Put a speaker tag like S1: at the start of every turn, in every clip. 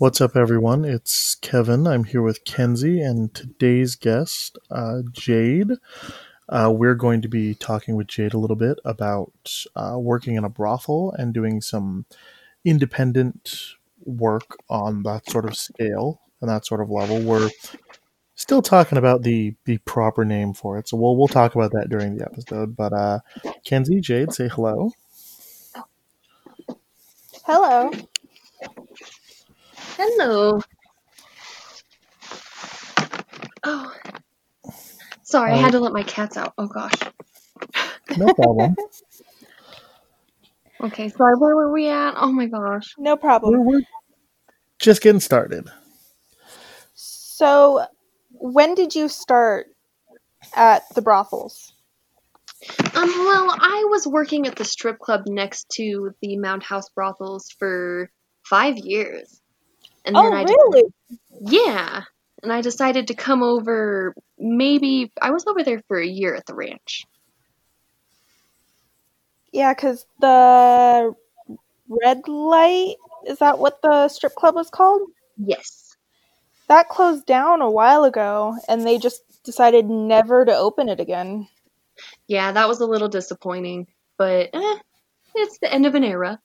S1: What's up, everyone? It's Kevin. I'm here with Kenzie and today's guest, uh, Jade. Uh, we're going to be talking with Jade a little bit about uh, working in a brothel and doing some independent work on that sort of scale and that sort of level. We're still talking about the the proper name for it, so we'll we'll talk about that during the episode. But uh, Kenzie, Jade, say hello.
S2: Hello.
S3: Hello. Oh. Sorry, I had to let my cats out. Oh gosh.
S1: No problem.
S3: Okay, sorry, where were we at? Oh my gosh.
S2: No
S1: we're,
S2: problem.
S1: we're just getting started.
S2: So, when did you start at the brothels?
S3: Um, well, I was working at the strip club next to the Mound House brothels for five years. And
S2: Oh,
S3: I
S2: really?
S3: Yeah. And I decided to come over maybe I was over there for a year at the ranch.
S2: Yeah, because the red light is that what the strip club was called?
S3: Yes.
S2: That closed down a while ago, and they just decided never to open it again.
S3: Yeah, that was a little disappointing, but eh, it's the end of an era.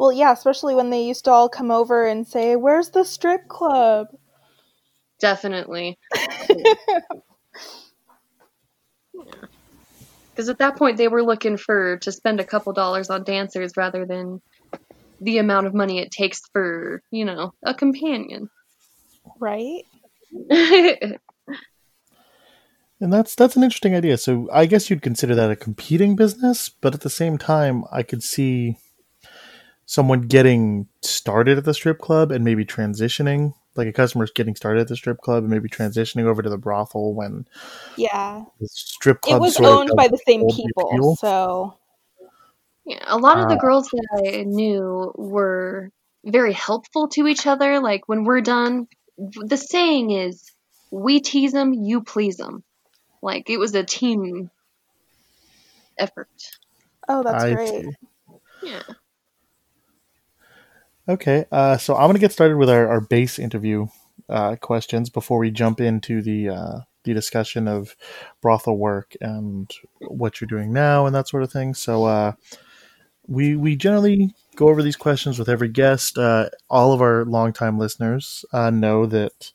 S2: Well, yeah, especially when they used to all come over and say, "Where's the strip club?"
S3: Definitely. Because at that point, they were looking for to spend a couple dollars on dancers rather than the amount of money it takes for, you know, a companion.
S2: Right?
S1: And that's that's an interesting idea. So I guess you'd consider that a competing business, but at the same time, I could see someone getting started at the strip club and maybe transitioning, like a customer's getting started at the strip club and maybe transitioning over to the brothel when
S2: Yeah.
S1: the strip
S2: It
S1: club
S2: was owned by the same
S1: old
S2: people,
S1: appeal.
S2: so
S3: yeah, a lot of the
S1: Uh,
S3: girls that I knew were very helpful to each other. Like when we're done, the saying is, "We tease them, you please them." Like it was a team effort.
S2: oh, that's
S1: I
S2: great.
S1: see.
S3: Yeah.
S1: Okay, uh, so I'm going to get started with our, our base interview uh, questions before we jump into the uh, the discussion of brothel work and what you're doing now and that sort of thing. So uh, we we generally go over these questions with every guest. Uh, all of our longtime listeners uh, know that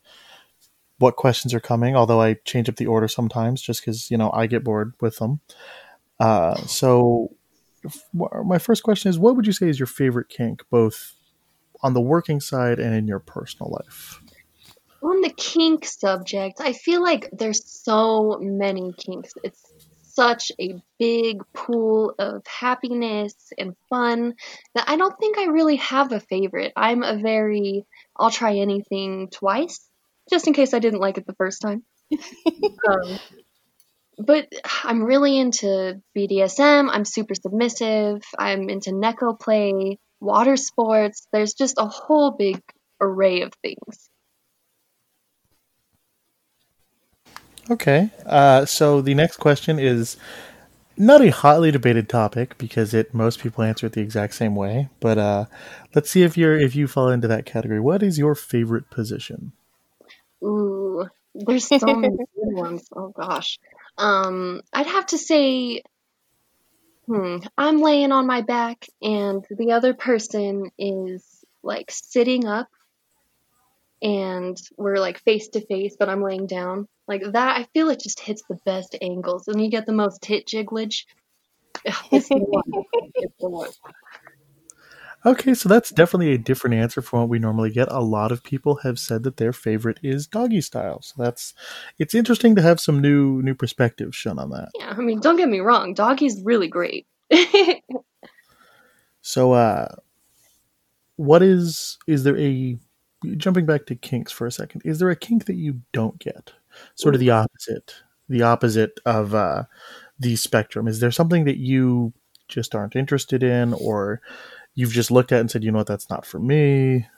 S1: what questions are coming. Although I change up the order sometimes, just because you know I get bored with them. So my first question is, what would you say is your favorite kink, both on the working side and in your personal life?
S3: On the kink subject, I feel like there's so many kinks. It's such a big pool of happiness and fun that I don't think I really have a favorite. I'm a very, I'll try anything twice, just in case I didn't like it the first time. um, but I'm really into BDSM. I'm super submissive. I'm into neko play, water sports. There's just a whole big array of things.
S1: Okay, uh, so the next question is not a hotly debated topic because it most people answer it the exact same way. But uh, let's see if you're if you fall into that category. What is your favorite position?
S3: Ooh, there's so many good ones. Oh gosh. Um, I'd have to say, hmm, I'm laying on my back and the other person is like sitting up and we're like face to face, but I'm laying down. Like that, I feel it just hits the best angles and you get the most tit jigglage. It's the one. It's the one.
S1: Okay, so that's definitely a different answer from what we normally get. A lot of people have said that their favorite is doggy style. So that's it's interesting to have some new new perspectives shown on that.
S3: Yeah, I mean, don't get me wrong, doggy's really great.
S1: So uh what is is there a jumping back to kinks for a second, is there a kink that you don't get? Sort of the opposite. The opposite of uh the spectrum. Is there something that you just aren't interested in or you've just looked at and said, you know what, that's not for me?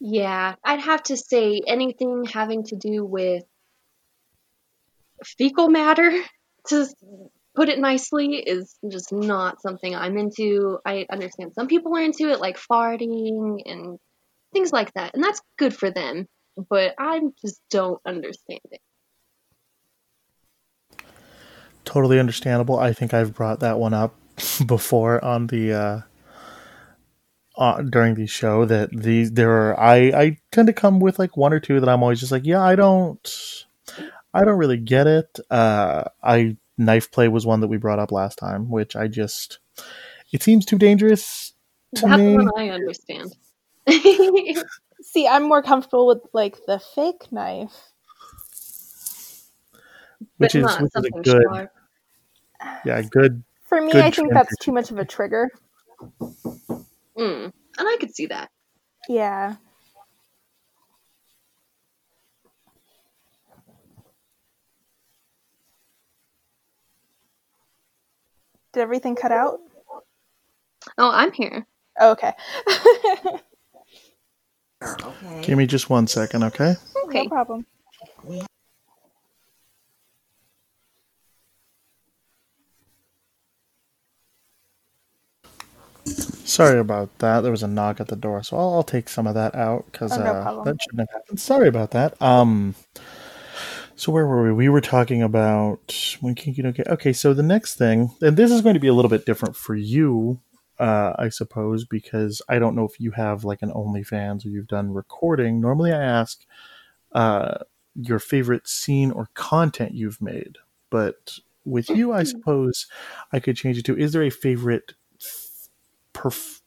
S3: Yeah, I'd have to say anything having to do with fecal matter, to put it nicely, is just not something I'm into. I understand some people are into it, like farting and things like that, and that's good for them. But I just don't understand it.
S1: Totally understandable. I think I've brought that one up before on the uh, uh, during the show that these there are I I tend to come with like one or two that I'm always just like yeah I don't I don't really get it. Uh, I knife play was one that we brought up last time, which I just it seems too dangerous to
S3: That
S1: me.
S3: one I understand.
S2: See, I'm more comfortable with like the fake knife.
S1: Which
S3: but
S1: is-
S3: not
S1: which is a
S3: something
S1: good-
S3: sharp.
S1: Yeah, good.
S2: For me,
S1: Good
S2: I think that's too much of a trigger.
S3: Mm, and I could see that.
S2: Yeah. Did everything cut out?
S3: Oh, I'm here.
S2: Oh, okay.
S4: Okay.
S1: Give me just one second, okay?
S3: Okay.
S2: No problem.
S1: Sorry about that. There was a knock at the door, so I'll, I'll take some of that out because
S2: Oh, no
S1: uh, that shouldn't have happened. Sorry about that. Um, so where were we? We were talking about when Kinky don't get. Okay, so the next thing, and this is going to be a little bit different for you, uh, I suppose, because I don't know if you have like an OnlyFans or you've done recording. Normally, I ask uh, your favorite scene or content you've made, but with you, I suppose I could change it to: Is there a favorite? Perf-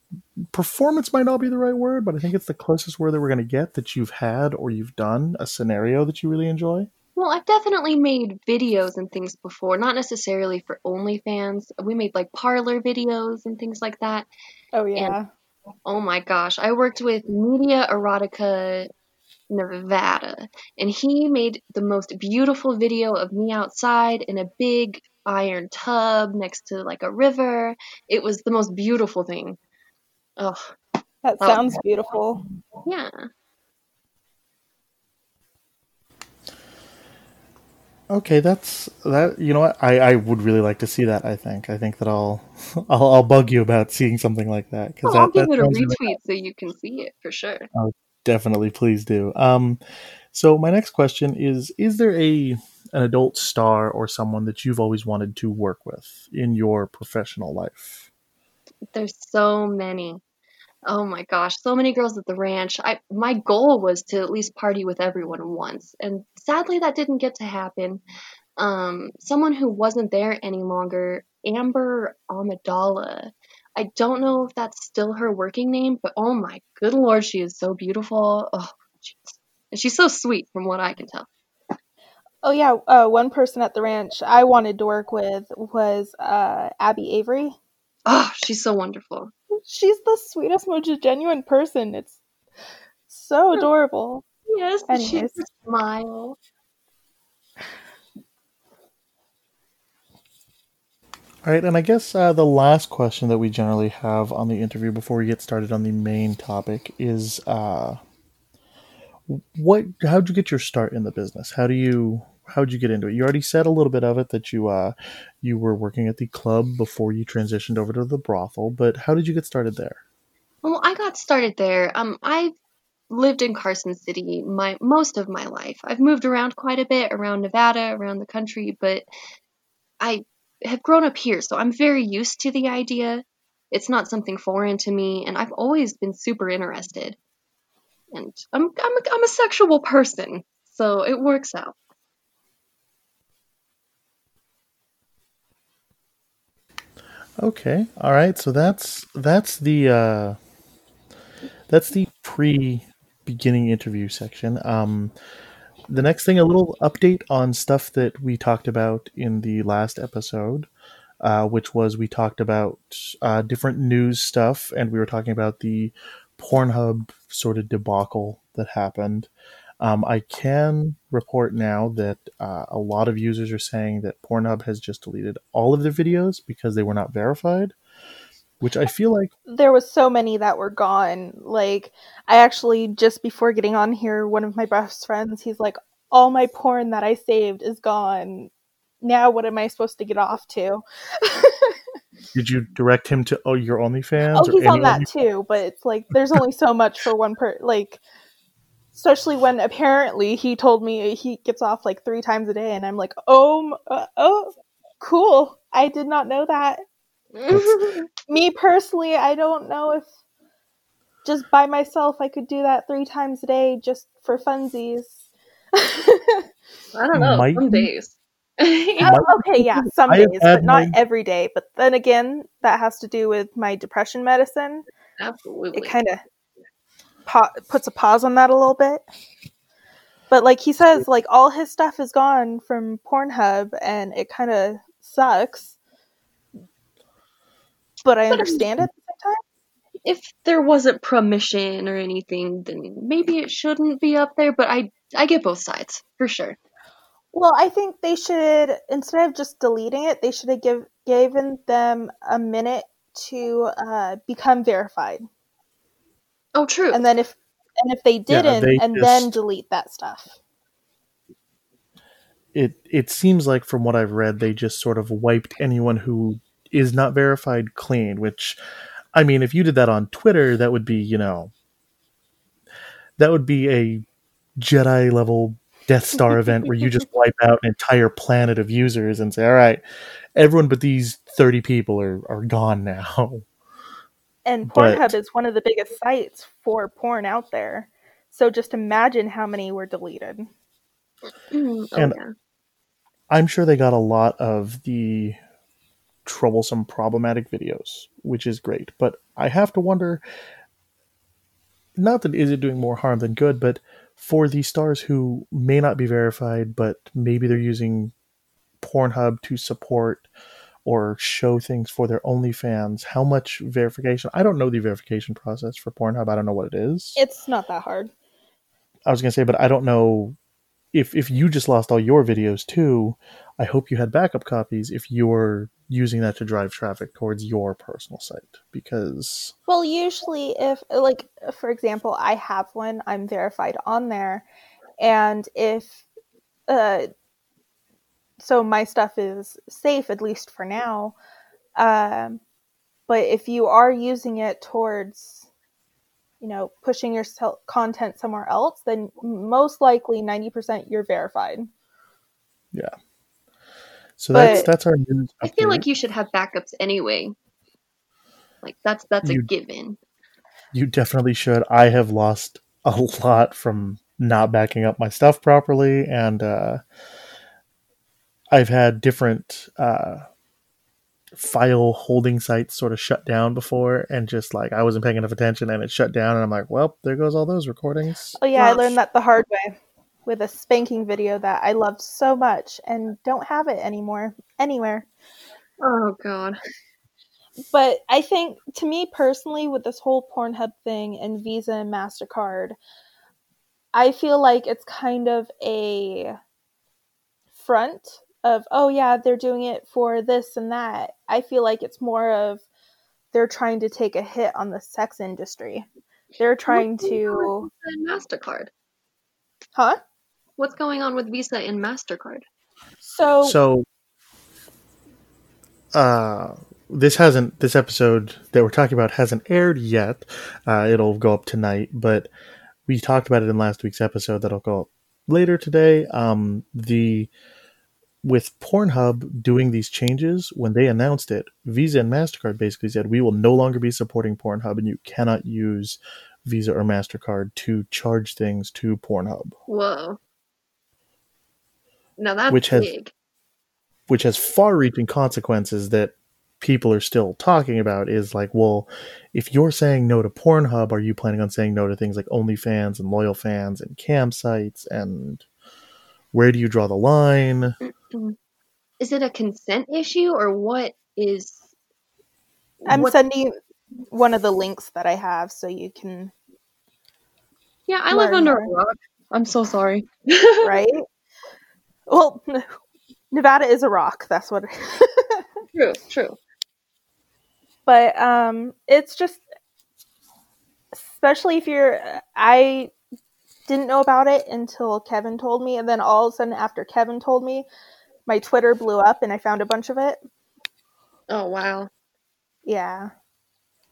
S1: performance might not be the right word, but I think it's the closest word that we're going to get that you've had or you've done a scenario that you really enjoy.
S3: Well, I've definitely made videos and things before, not necessarily for OnlyFans. We made like parlor videos and things like that.
S2: Oh yeah.
S3: Oh my gosh, I worked with Media Erotica Nevada, and he made the most beautiful video of me outside in a big iron tub next to like a river. It was the most beautiful thing. Oh,
S2: That
S3: Oh.
S2: sounds beautiful.
S3: yeah.
S1: Okay, that's that. You know what? I, I would really like to see that. I think. I think that I'll I'll, I'll bug you about seeing something like that because
S3: Oh, I'll give
S1: that
S3: it a
S1: sounds really-
S3: retweet so you can see it for sure.
S1: Oh, definitely please do. Um, so my next question is: Is there a an adult star or someone that you've always wanted to work with in your professional life?
S3: There's so many. Oh my gosh, so many girls at the ranch. I my goal was to at least party with everyone once, and sadly that didn't get to happen. Um, someone who wasn't there any longer, Amber Amidala. I don't know if that's still her working name, but oh my good lord, she is so beautiful. Oh, and she's so sweet from what I can tell.
S2: Oh yeah. Uh, one person at the ranch I wanted to work with was uh, Abby Avery.
S3: Oh, she's so wonderful.
S2: She's the sweetest, most genuine person. It's so adorable.
S3: Yes, she
S2: Anyways.
S3: has a smile.
S1: All right, and I guess uh, the last question that we generally have on the interview before we get started on the main topic is uh, what? How'd you get your start in the business? How do you? How'd you get into it? You already said a little bit of it that you uh, you were working at the club before you transitioned over to the brothel, but how did you get started there?
S3: Well, I got started there. Um, I've lived in Carson City my most of my life. I've moved around quite a bit around Nevada, around the country, but I have grown up here, so I'm very used to the idea. It's not something foreign to me, and I've always been super interested. And I'm I'm a, I'm a sexual person, so it works out.
S1: Okay, all right. So that's that's the uh, that's the pre beginning interview section. Um, the next thing, a little update on stuff that we talked about in the last episode, uh, which was we talked about uh, different news stuff, and we were talking about the Pornhub sort of debacle that happened. Um, I can report now that uh, a lot of users are saying that Pornhub has just deleted all of their videos because they were not verified, which I feel like
S2: There was so many that were gone. Like I actually just before getting on here, one of my best friends, he's like, "All my porn that I saved is gone. Now what am I supposed to get off to?"
S1: Did you direct him to oh your OnlyFans?
S2: Oh, he's on that
S1: Only-
S2: too, but it's like there's only so much for one per like especially when apparently he told me he gets off like 3 times a day and I'm like, "Oh, uh, oh, cool. I did not know that." Me personally, I don't know if just by myself I could do that 3 times a day just for funsies.
S3: I don't know.
S1: Might
S3: Some days.
S2: Oh, okay, yeah, some
S1: I
S2: days, but not
S1: my-
S2: every day. But then again, that has to do with my depression medicine.
S3: Absolutely.
S2: It kind of pa- puts a pause on that a little bit. But like he says, like all his stuff is gone from Pornhub, and it kind of sucks. But I understand it at the same time.
S3: if there wasn't permission or anything, then maybe it shouldn't be up there. But I I get both sides for sure.
S2: Well, I think they should instead of just deleting it, they should have give given them a minute to uh, become verified,
S3: Oh, true.
S2: and then if and if they didn't,
S1: they
S2: and then delete that stuff.
S1: it it seems like from what I've read, they just sort of wiped anyone who is not verified clean. Which, I mean, if you did that on Twitter, that would be you know, that would be a Jedi level Death Star event where you just wipe out an entire planet of users and say, all right, everyone but these thirty people are are gone now.
S2: And
S1: But-
S2: Pornhub is one of the biggest sites for porn out there. So just imagine how many were deleted.
S3: Mm, oh,
S1: and-
S3: yeah.
S1: I'm sure they got a lot of the troublesome, problematic videos, which is great. But I have to wonder not that is it doing more harm than good, but for the stars who may not be verified, but maybe they're using Pornhub to support or show things for their OnlyFans, how much verification? I don't know the verification process for Pornhub. I don't know what it is.
S2: It's not that hard.
S1: I was gonna say, but I don't know if if you just lost all your videos too. I hope you had backup copies if you're using that to drive traffic towards your personal site because
S2: Well, usually, if, like, for example, I have one, I'm verified on there. And if, uh, so my stuff is safe, at least for now. Um, but if you are using it towards, you know, pushing your content somewhere else, then most likely 90% you're verified. Yeah.
S1: So that's
S2: But-
S1: that's our news.
S3: I feel
S1: update.
S3: like you should have backups anyway. Like that's that's a given.
S1: you definitely should. I have lost a lot from not backing up my stuff properly, and uh, I've had different uh, file holding sites sort of shut down before, and just like I wasn't paying enough attention, and it shut down, and I'm like, well, there goes all those recordings.
S2: Oh, yeah, I learned that the hard way with a spanking video that I loved so much and don't have it anymore anywhere.
S3: Oh god.
S2: but I think to me personally, with this whole Pornhub thing and Visa and Mastercard, I feel like it's kind of a front of oh yeah they're doing it for this and that. I feel like it's more of they're trying to take a hit on the sex industry. They're trying
S3: What's
S2: to
S3: with Mastercard.
S2: huh?
S3: What's going on with Visa and Mastercard?
S2: So,
S1: So, uh, this hasn't this episode that we're talking about hasn't aired yet. Uh, it'll go up tonight, but we talked about it in last week's episode. That'll go up later today. Um, the with Pornhub doing these changes when they announced it, Visa and Mastercard basically said we will no longer be supporting Pornhub, and you cannot use Visa or Mastercard to charge things to Pornhub.
S3: Whoa. Now that's
S1: Which has-
S3: big.
S1: which has far-reaching consequences that people are still talking about is like well if you're saying no to pornhub are you planning on saying no to things like onlyfans and loyal fans and campsites and where do you draw the line
S3: Is it a consent issue or what is
S2: I'm
S3: what-
S2: sending one of the links that I have so you can
S3: Yeah, I live
S2: learn
S3: under a rock. I'm so sorry.
S2: right? well, Nevada is a rock. That's what.
S3: true, true.
S2: but um, it's just, especially if you're. I didn't know about it until Kevin told me, and then all of a sudden, after Kevin told me, my Twitter blew up, and I found a bunch of it.
S3: Oh wow.
S2: Yeah.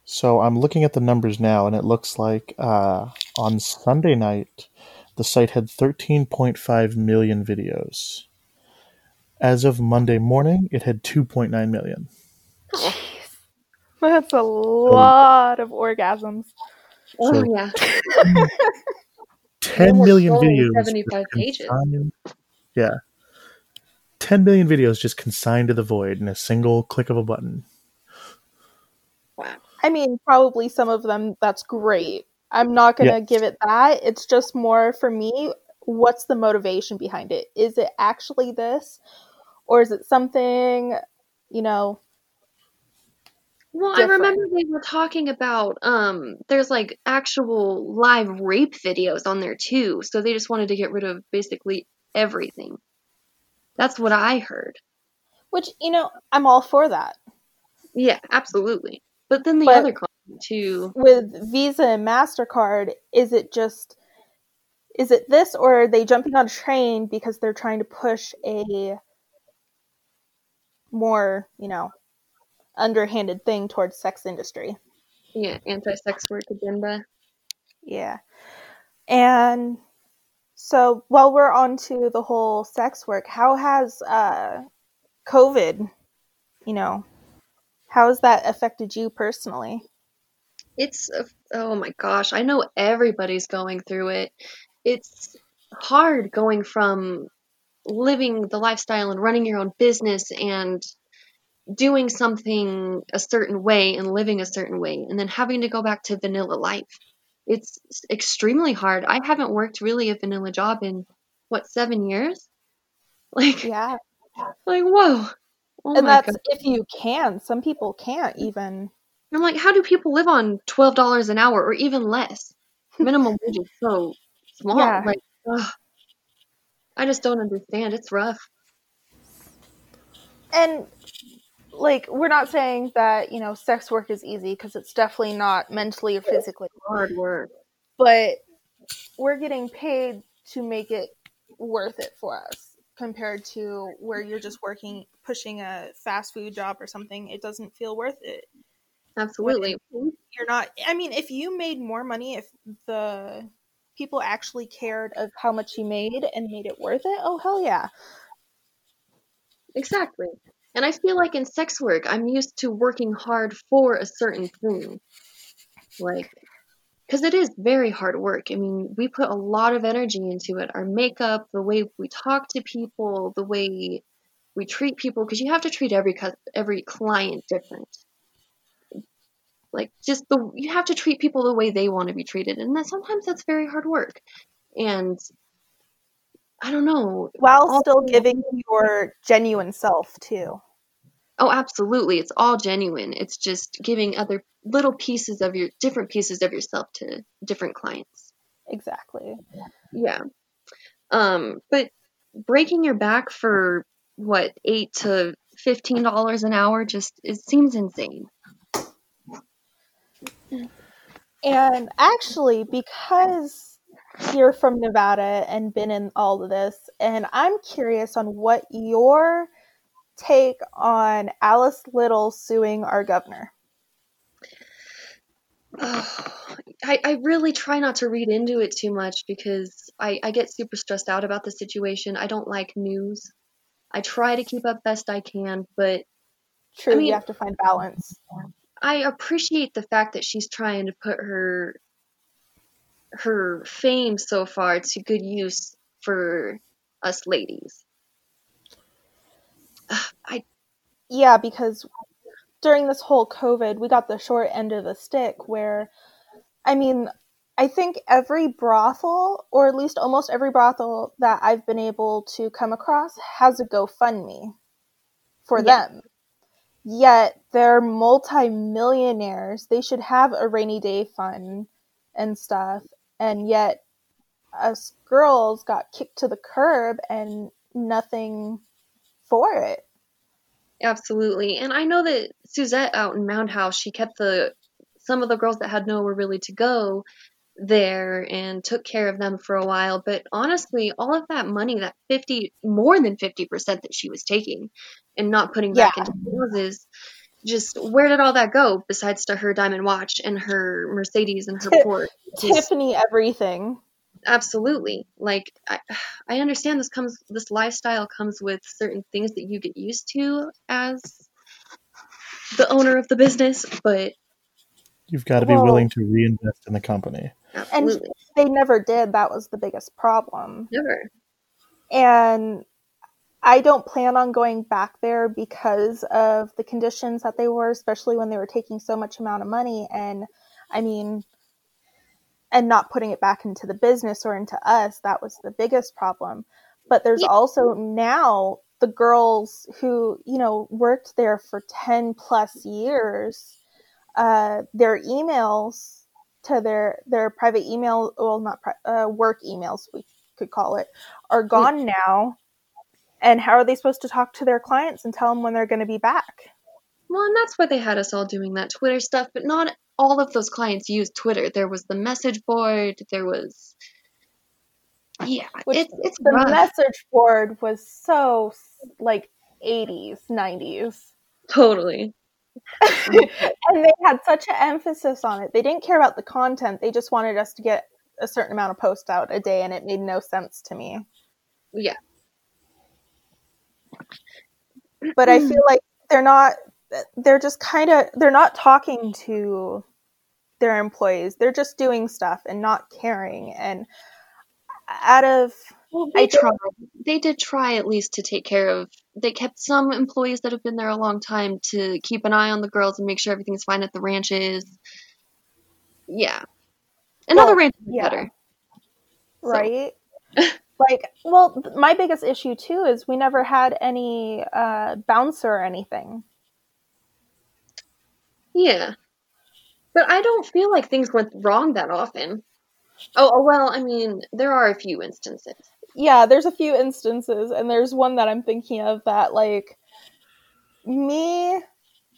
S1: So I'm looking at the numbers now, and it looks like uh, on Sunday night, the site had 13.5 million videos. As of Monday morning, it had 2.9 million.
S3: Oh,
S2: That's a lot of orgasms.
S3: oh
S1: So-
S3: yeah.
S1: 10
S3: we're
S1: million videos.
S3: 75 pages.
S1: Yeah. 10 million videos just consigned to the void in a single click of a button.
S3: Wow.
S2: I mean, probably some of them that's great. I'm not to
S1: Yeah.
S2: give it that. It's just more for me, what's the motivation behind it? Is it actually this? Or is it something, you know,
S3: Well, I remember they were talking about um there's like actual live rape videos on there too. So they just wanted to get rid of basically everything. That's what I heard.
S2: which, you know, I'm all for that.
S3: Yeah, absolutely. But then the
S2: But-
S3: other comment too.
S2: With Visa and MasterCard, is it just is it this or are they jumping on a train because they're trying to push a more, you know, underhanded thing towards sex industry?
S3: Yeah, anti-sex work agenda.
S2: Yeah. And so while we're on to the whole sex work, how has uh COVID, you know, how has that affected you personally?
S3: It's oh my gosh, I know everybody's going through it. It's hard going from living the lifestyle and running your own business and doing something a certain way and living a certain way and then having to go back to vanilla life. It's extremely hard. I haven't worked really a vanilla job in what, 7 years? Like
S2: Yeah.
S3: like whoa. Oh
S2: and that's
S3: god.
S2: if you can. Some people can't even.
S3: I'm like how do people live on $12 an hour or even less? Minimum wage is so small.
S2: Yeah.
S3: Like ugh. I just don't understand. It's rough.
S2: And like we're not saying that, you know, sex work is easy because it's definitely not mentally or physically
S3: Hard work.
S2: but we're getting paid to make it worth it for us compared to where you're just working pushing a fast food job or something it doesn't feel worth it
S3: Absolutely.
S2: you're not i mean if you made more money if the people actually cared of how much you made and made it worth it oh hell yeah
S3: Exactly. And I feel like in sex work, I'm used to working hard for a certain thing. Like, because it is very hard work. I mean, we put a lot of energy into it. Our makeup, the way we talk to people, the way we treat people, because you have to treat every every client different. Like, just the you have to treat people the way they want to be treated, and that sometimes that's very hard work. And I don't know.
S2: while still giving your genuine self too
S3: Oh, absolutely. It's all genuine. It's just giving other little pieces of your different pieces of yourself to different clients.
S2: exactly
S3: Yeah. Um, but breaking your back for what, eight to fifteen dollars an hour just it seems insane.
S2: And actually, because you're from Nevada and been in all of this, and I'm curious on what your take on Alice Little suing our governor.
S3: I, I really try not to read into it too much because I, I get super stressed out about the situation. I don't like news. I try to keep up best I can, but
S2: True,
S3: I mean-
S2: you have to find balance.
S3: I appreciate the fact that she's trying to put her her fame so far to good use for us ladies. I
S2: Yeah, because during this whole COVID, we got the short end of the stick where, I mean, I think every brothel, or at least almost every brothel that I've been able to come across, has a GoFundMe for
S3: Yeah.
S2: them. Yet they're multi-millionaires. They should have a rainy day fund and stuff. And yet us girls got kicked to the curb and nothing for it.
S3: absolutely, and I know that Suzette out in Mound House, she kept the some of the girls that had nowhere really to go there and took care of them for a while. But honestly, all of that money, that fifty, more than fifty percent that she was taking, and not putting back
S2: Yeah.
S3: into houses, just where did all that go besides to her diamond watch and her Mercedes and her Porsche?
S2: Tiffany everything.
S3: Absolutely like I, I understand this comes this lifestyle comes with certain things that you get used to as the owner of the business but
S1: You've got to be
S2: Well-
S1: willing to reinvest in the company.
S3: absolutely
S2: They never did. That was the biggest problem.
S3: never
S2: and I don't plan on going back there because of the conditions that they were, especially when they were taking so much amount of money and I mean and not putting it back into the business or into us, that was the biggest problem. But there's
S3: Yeah.
S2: also now the girls who, you know, worked there for 10 plus years, uh, their emails to their their private email, well, not pri- uh, work emails, we could call it, are gone now. And how are they supposed to talk to their clients and tell them when they're going to be back?
S3: well and that's why they had us all doing that twitter stuff but not all of those clients used twitter there was the message board there was yeah
S2: Which
S3: it's it's
S2: The
S3: rough.
S2: message board was so like 80s, 90s.
S3: totally
S2: and they had such an emphasis on it. They didn't care about the content. They just wanted us to get a certain amount of posts out a day, and it made no sense to me.
S3: yeah
S2: But I feel like they're not. They're just kind of. They're not talking to their employees. They're just doing stuff and not caring. And out of
S3: Well,
S2: I
S3: they
S2: think-
S3: tried. They did try at least to take care of. They kept some employees that have been there a long time to keep an eye on the girls and make sure everything's fine at the ranches. Yeah, and other
S2: Well,
S3: ranches are
S2: yeah.
S3: better. So-
S2: right? like, well, th- my biggest issue too is we never had any uh, bouncer or anything.
S3: Yeah, but I don't feel like things went wrong that often. Oh, oh well, I mean, there are a few instances.
S2: yeah, there's a few instances, and there's one that I'm thinking of that, like, me,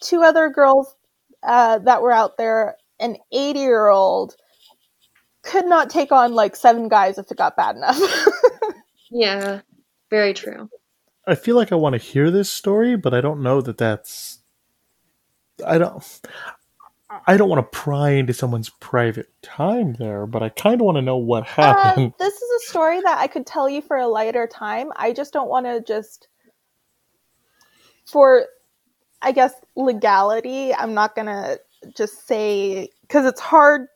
S2: two other girls uh, that were out there, an 80 year old could not take on like seven guys if it got bad enough.
S3: Yeah, very true.
S1: I feel like I want to hear this story, but I don't know that that's. I don't. I don't want to pry into someone's private time there, but I kind of want to know what happened.
S2: Um, this is a story that I could tell you for a lighter time. I just don't want to just for I guess legality. I'm not gonna just say because it's hard.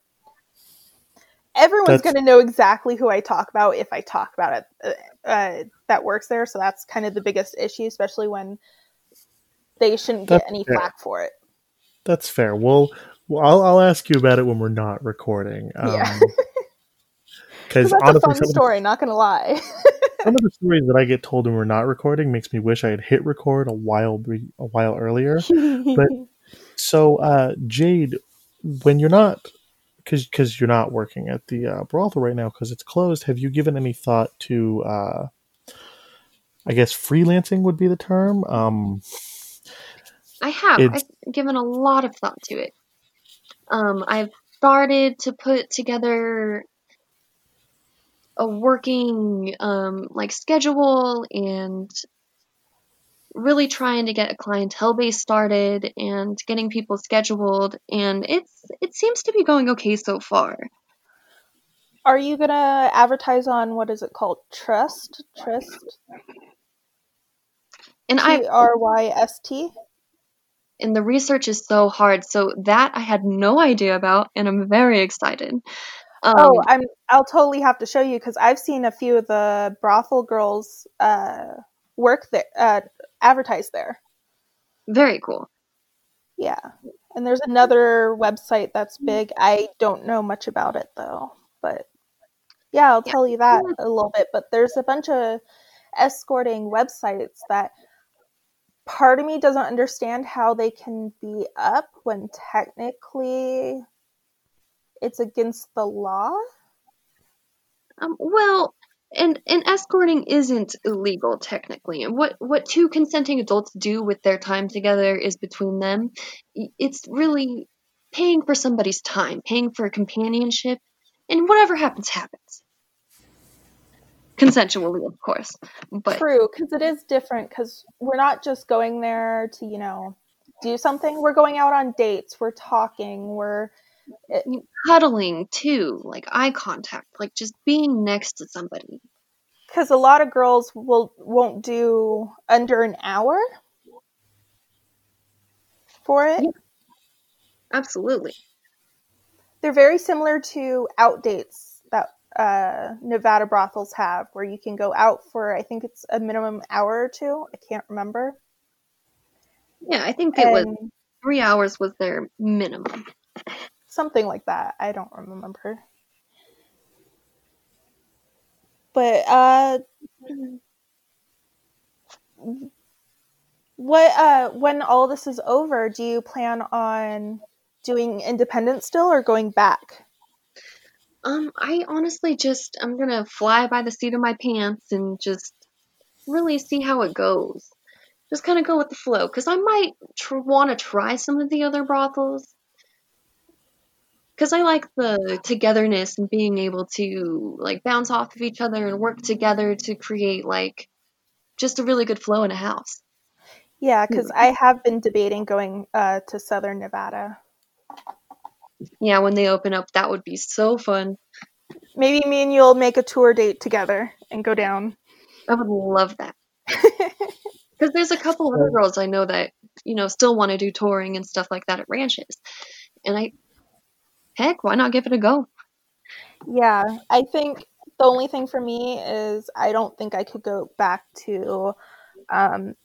S2: Everyone's gonna know exactly who I talk about if I talk about it. Uh, uh, that works there, so that's kind of the biggest issue, especially when they shouldn't get any
S1: fair.
S2: flack for it.
S1: That's fair. Well, I'll, I'll ask you about it when we're not recording.
S2: Yeah.
S1: Because
S2: 'Cause that's a fun
S1: the,
S2: story. Not gonna lie.
S1: some of the stories that I get told when we're not recording makes me wish I had hit record a while a while earlier. but So, uh, Jade, when you're not, because because you're not working at the uh, brothel right now because it's closed, have you given any thought to, uh, I guess freelancing would be the term? Um,
S3: I have.
S1: It's-
S3: I've given a lot of thought to it. Um, I've started to put together a working um, like schedule and really trying to get a clientele base started and getting people scheduled and it's it seems to be going okay so far.
S2: Are you gonna advertise on what is it called? Tryst, Tryst,
S3: And I
S2: T R Y S T.
S3: and the research is so hard so that I had no idea about and I'm very excited. Um,
S2: Oh, I'm. I'll totally have to show you because I've seen a few of the brothel girls uh, work there, uh, advertise there.
S3: very cool.
S2: Yeah, and there's another website that's big. I don't know much about it though, but yeah, I'll
S3: Yeah.
S2: tell you that a little bit. But there's a bunch of escorting websites that part of me doesn't understand how they can be up when technically it's against the law.
S3: Um, well, and and escorting isn't illegal technically. And what what two consenting adults do with their time together is between them. It's really paying for somebody's time, paying for companionship, and whatever happens happens. Consensually, of course. But
S2: True, because it is different. Because we're not just going there to, you know, do something, we're going out on dates, we're talking, we're eh,
S3: cuddling too, like eye contact, like just being next to somebody.
S2: Because a lot of girls will won't do under an hour for it.
S3: Yeah. Absolutely.
S2: They're very similar to out dates uh, Nevada brothels have, where you can go out for I think it's a minimum hour or two. I can't remember.
S3: Yeah, I think it was three hours was their minimum.
S2: Something like that. I don't remember. But uh what uh when all this is over, do you plan on doing independent still or going back?
S3: Um, I honestly just I'm gonna fly by the seat of my pants and just really see how it goes. Just kind of go with the flow, because I might tr- want to try some of the other brothels. Because I like the togetherness and being able to like bounce off of each other and work together to create like just a really good flow in a house.
S2: Yeah, because I have been debating going uh, to Southern Nevada.
S3: Yeah, when they open up, that would be so fun.
S2: Maybe me and you'll make a tour date together and go down.
S3: I would love that. Because there's a couple of other girls I know that, you know, still want to do touring and stuff like that at ranches. And I, heck, why not give it a go?
S2: Yeah, I think the only thing for me is I don't think I could go back to um,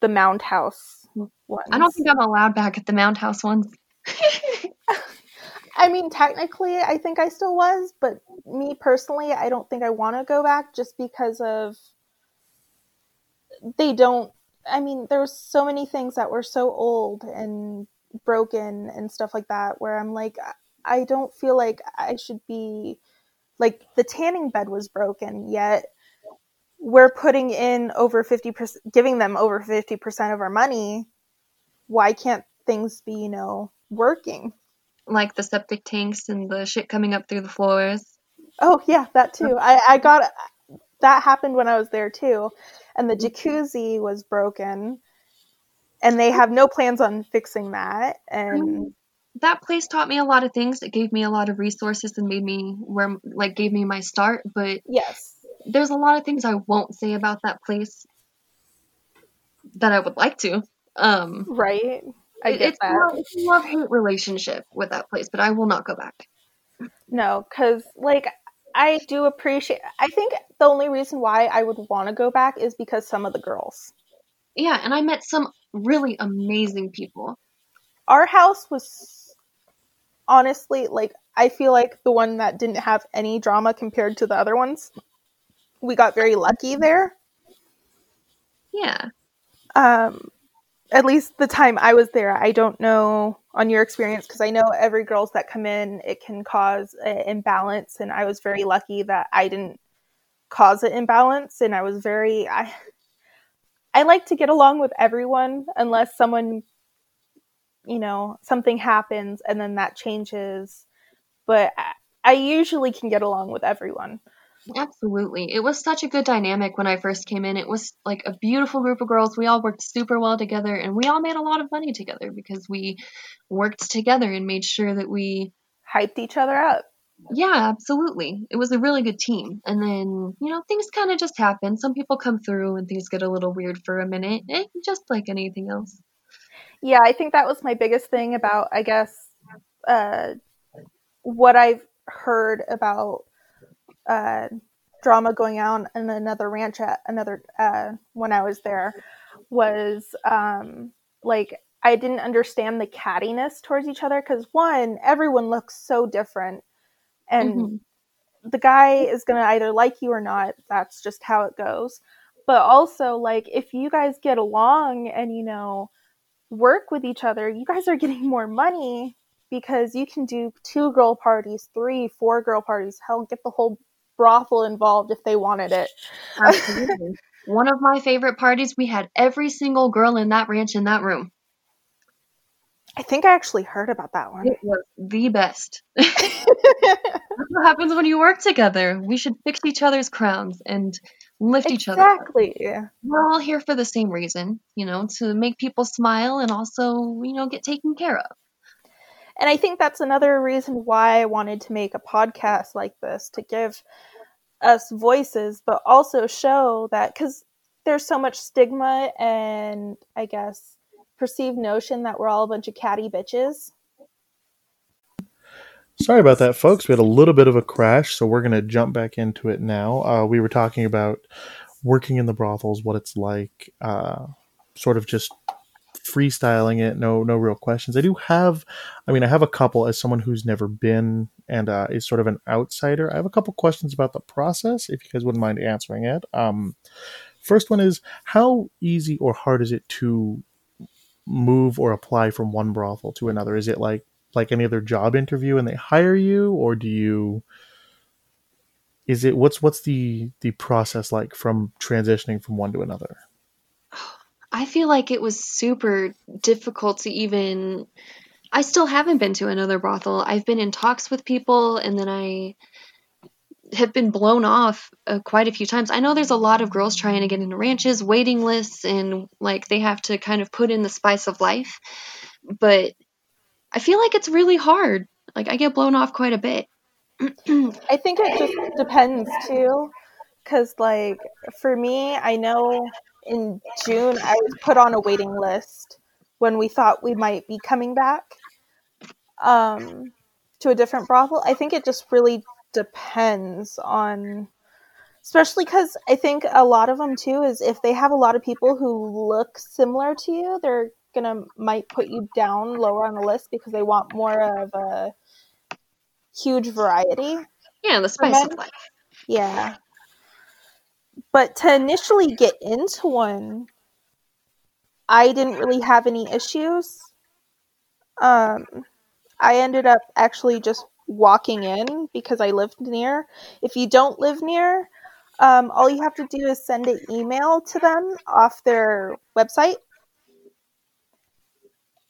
S2: the Mound House
S3: ones. I don't think I'm allowed back at the Mound House ones.
S2: I mean, technically, I think I still was, but me personally, I don't think I want to go back just because of they don't. I mean, there there's so many things that were so old and broken and stuff like that where I'm like, I don't feel like I should be like the tanning bed was broken, yet we're putting in over 50%, giving them over 50% of our money. Why can't things be, you know, working?
S3: Like the septic tanks and the shit coming up through the floors.
S2: Oh yeah, that too. I, I got that happened when I was there too, and the jacuzzi was broken, and they have no plans on fixing that. And
S3: that place taught me a lot of things. It gave me a lot of resources and made me where like gave me my start. But
S2: yes,
S3: there's a lot of things I won't say about that place that I would like to. Um,
S2: right. I get
S3: it's that. it's a love hate relationship with that place, but I will not go back.
S2: No, because like I do appreciate. I think the only reason why I would want to go back is because some of the girls.
S3: Yeah, and I met some really amazing people.
S2: Our house was honestly like I feel like the one that didn't have any drama compared to the other ones. We got very lucky there.
S3: Yeah.
S2: Um at least the time I was there, I don't know on your experience because I know every girls that come in, it can cause an imbalance, and I was very lucky that I didn't cause an imbalance, and I was very I I like to get along with everyone unless someone you know something happens and then that changes, but I, I usually can get along with everyone.
S3: Absolutely. It was such a good dynamic when I first came in. It was like a beautiful group of girls. We all worked super well together and we all made a lot of money together because we worked together and made sure that we
S2: hyped each other up.
S3: Yeah, absolutely. It was a really good team. And then, you know, things kind of just happen. Some people come through and things get a little weird for a minute, eh, just like anything else.
S2: Yeah, I think that was my biggest thing about, I guess, uh, what I've heard about uh, drama going on in another ranch at another uh, when I was there was um, like I didn't understand the cattiness towards each other because one, everyone looks so different, and mm-hmm. the guy is gonna either like you or not. That's just how it goes. But also, like if you guys get along and you know work with each other, you guys are getting more money because you can do two girl parties, three, four girl parties. Hell, get the whole brothel involved if they wanted it.
S3: Absolutely. One of my favorite parties, we had every single girl in that ranch in that room.
S2: I think I actually heard about that one.
S3: It was the best. That's what happens when you work together. We should fix each other's crowns and lift each other. up.
S2: Exactly.
S3: We're all here for the same reason, you know, to make people smile and also, you know, get taken care of.
S2: And I think that's another reason why I wanted to make a podcast like this to give us voices, but also show that because there's so much stigma and I guess perceived notion that we're all a bunch of catty bitches.
S1: Sorry about that, folks. We had a little bit of a crash, so we're going to jump back into it now. Uh, we were talking about working in the brothels, what it's like, uh, sort of just freestyling it. No, no real questions. I do have, I mean, I have a couple as someone who's never been and uh, is sort of an outsider. I have a couple questions about the process, if you guys wouldn't mind answering it. Um, first one is how easy or hard is it to move or apply from one brothel to another? Is it like like any other job interview and they hire you or do you is it what's what's the the process like from transitioning from one to another
S3: I feel like it was super difficult to even. I still haven't been to another brothel. I've been in talks with people, and then I have been blown off uh, quite a few times. I know there's a lot of girls trying to get into ranches, waiting lists, and like they have to kind of put in the spice of life. But I feel like it's really hard. Like I get blown off quite a bit.
S2: I think it just depends too. Because, like, for me, I know in June I was put on a waiting list when we thought we might be coming back um, to a different brothel. I think it just really depends on, especially because I think a lot of them too is if they have a lot of people who look similar to you, they're gonna might put you down lower on the list because they want more of a huge variety.
S3: Yeah, the spice of life.
S2: Yeah. But to initially get into one, I didn't really have any issues. Um, I ended up actually just walking in because I lived near. If you don't live near, um, all you have to do is send an email to them off their website,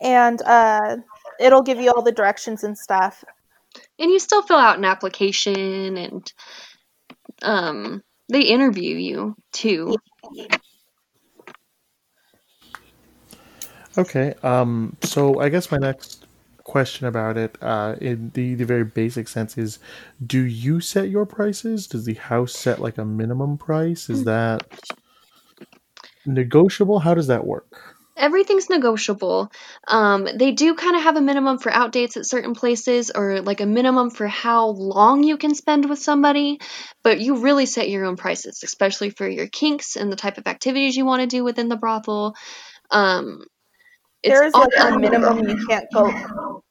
S2: and uh, it'll give you all the directions and stuff.
S3: And you still fill out an application and um they interview you too.
S1: Okay. Um. So I guess my next question about it, uh, in the the very basic sense, is: Do you set your prices? Does the house set like a minimum price? Is that negotiable? How does that work?
S3: Everything's negotiable. Um, they do kind of have a minimum for outdates at certain places or like a minimum for how long you can spend with somebody, but you really set your own prices, especially for your kinks and the type of activities you want to do within the brothel. Um,
S2: there is like a minimum you can't go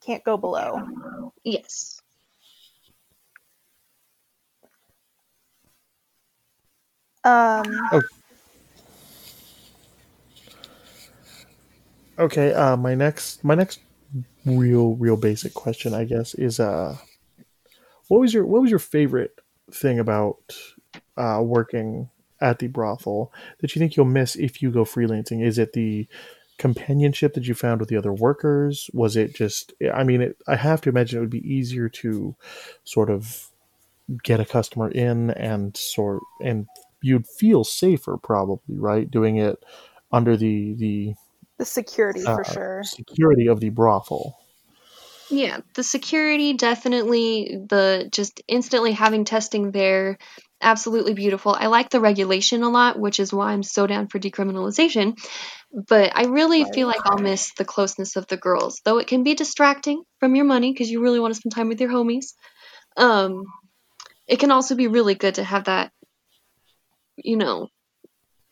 S2: can't go below.
S3: Yes.
S2: Um,
S1: oh. Okay, uh, my next my next real real basic question, I guess, is uh, what was your what was your favorite thing about uh, working at the brothel that you think you'll miss if you go freelancing? Is it the companionship that you found with the other workers? Was it just? I mean, it, I have to imagine it would be easier to sort of get a customer in and sort and you'd feel safer probably right doing it under the the
S2: the security for uh, sure.
S1: Security of the brothel.
S3: Yeah, the security definitely the just instantly having testing there absolutely beautiful. I like the regulation a lot, which is why I'm so down for decriminalization. But I really right. feel like I'll miss the closeness of the girls, though it can be distracting from your money because you really want to spend time with your homies. Um, it can also be really good to have that, you know,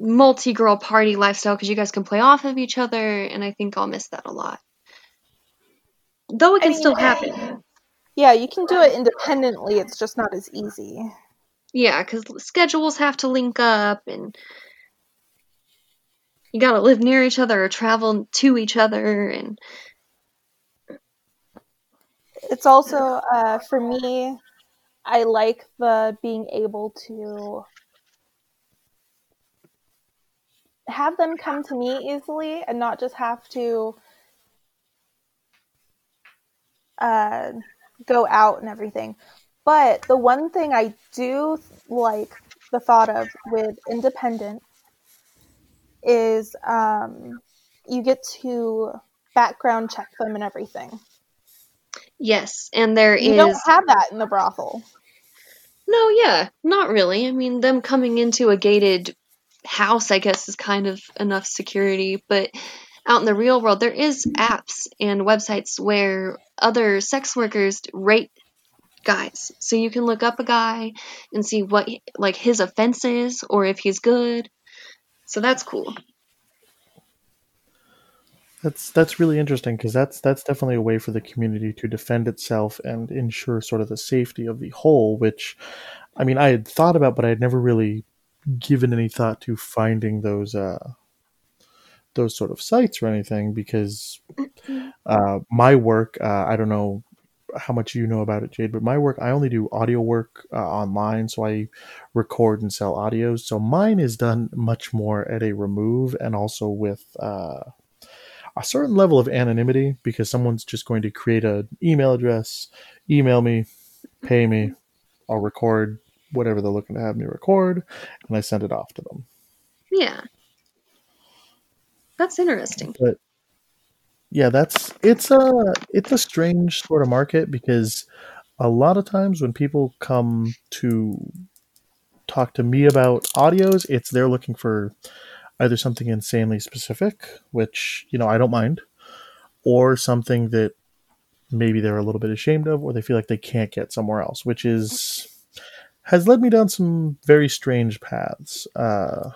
S3: multi girl party lifestyle because you guys can play off of each other, and I think I'll miss that a lot. Though it can I mean, still happen.
S2: Yeah, you can do it independently, it's just not as easy.
S3: Yeah, because schedules have to link up, and you gotta live near each other or travel to each other, and.
S2: It's also, uh, for me, I like the being able to have them come to me easily and not just have to uh, go out and everything. But the one thing I do like the thought of with independent is um, you get to background check them and everything.
S3: Yes, and there
S2: You
S3: is
S2: don't have that in the brothel.
S3: No, yeah, not really. I mean, them coming into a gated house, I guess, is kind of enough security. But out in the real world, there is apps and websites where other sex workers rate guys. So you can look up a guy and see what like his offense is or if he's good. So that's cool.
S1: That's that's really interesting because that's that's definitely a way for the community to defend itself and ensure sort of the safety of the whole. Which, I mean, I had thought about, but I had never really given any thought to finding those uh, those sort of sites or anything because uh, my work, uh, I don't know how much you know about it, Jade, but my work, I only do audio work uh, online, so I record and sell audios. So mine is done much more at a remove and also with uh, a certain level of anonymity because someone's just going to create an email address, email me, pay me, I'll record whatever they're looking to have me record, and I send it off to them.
S3: Yeah. That's interesting.
S1: But yeah, that's it's a it's a strange sort of market because a lot of times when people come to talk to me about audios, it's they're looking for either something insanely specific, which you know I don't mind, or something that maybe they're a little bit ashamed of, or they feel like they can't get somewhere else, which is has led me down some very strange paths. Uh,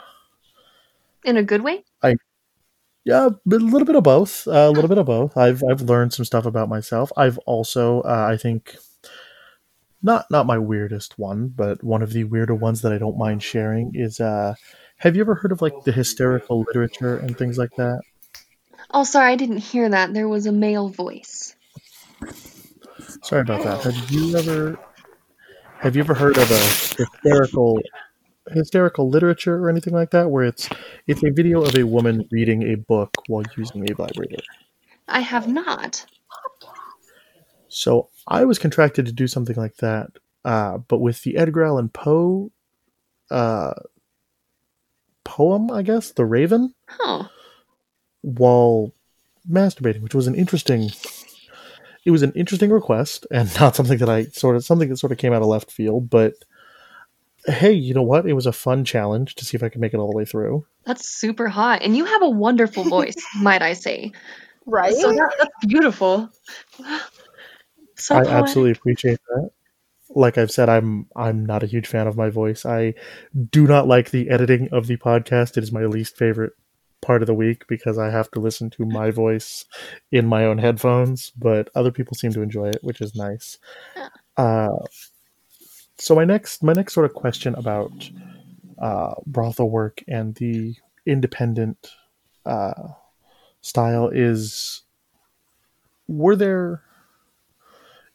S3: In a good way?
S1: I Yeah, a little bit of both. Uh, a little bit of both. I've I've learned some stuff about myself. I've also, uh, I think, not not my weirdest one, but one of the weirder ones that I don't mind sharing is. Uh, have you ever heard of like the hysterical literature and things like that?
S3: Oh, sorry, I didn't hear that. There was a male voice.
S1: Sorry about that. Have you ever have you ever heard of a hysterical hysterical literature or anything like that, where it's it's a video of a woman reading a book while using a vibrator?
S3: I have not.
S1: So I was contracted to do something like that, uh, but with the Edgar Allan Poe uh, poem, I guess, The Raven,
S3: Oh.
S1: while masturbating, which was an interesting. It was an interesting request, and not something that I sort of something that sort of came out of left field. But hey, you know what? It was a fun challenge to see if I could make it all the way through.
S3: That's super hot. And you have a wonderful voice, might I say.
S2: Right?
S3: So that, that's beautiful. So
S1: I
S3: poetic.
S1: absolutely appreciate that. Like I've said, I'm I'm not a huge fan of my voice. I do not like the editing of the podcast. It is my least favorite part of the week because I have to listen to my voice in my own headphones. But other people seem to enjoy it, which is nice. Uh, so my next my next sort of question about uh, brothel work and the independent uh, style is: Were there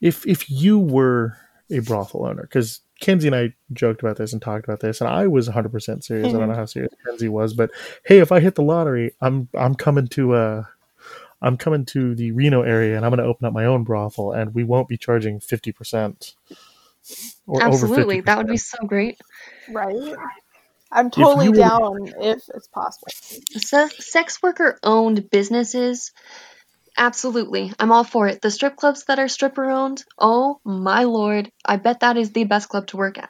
S1: if if you were a brothel owner because Kenzie and I joked about this and talked about this, and I was 100 percent serious. I don't know how serious Kenzie was, but hey, if I hit the lottery, I'm I'm coming to uh I'm coming to the Reno area, and I'm going to open up my own brothel, and we won't be charging 50 percent or
S3: Absolutely.
S1: over 50%.
S3: That would be so great.
S2: right? I'm totally
S1: you were-
S2: down if it's possible.
S3: Se- sex worker owned businesses. Absolutely. I'm all for it. The strip clubs that are stripper owned, oh my lord. I bet that is the best club to work at.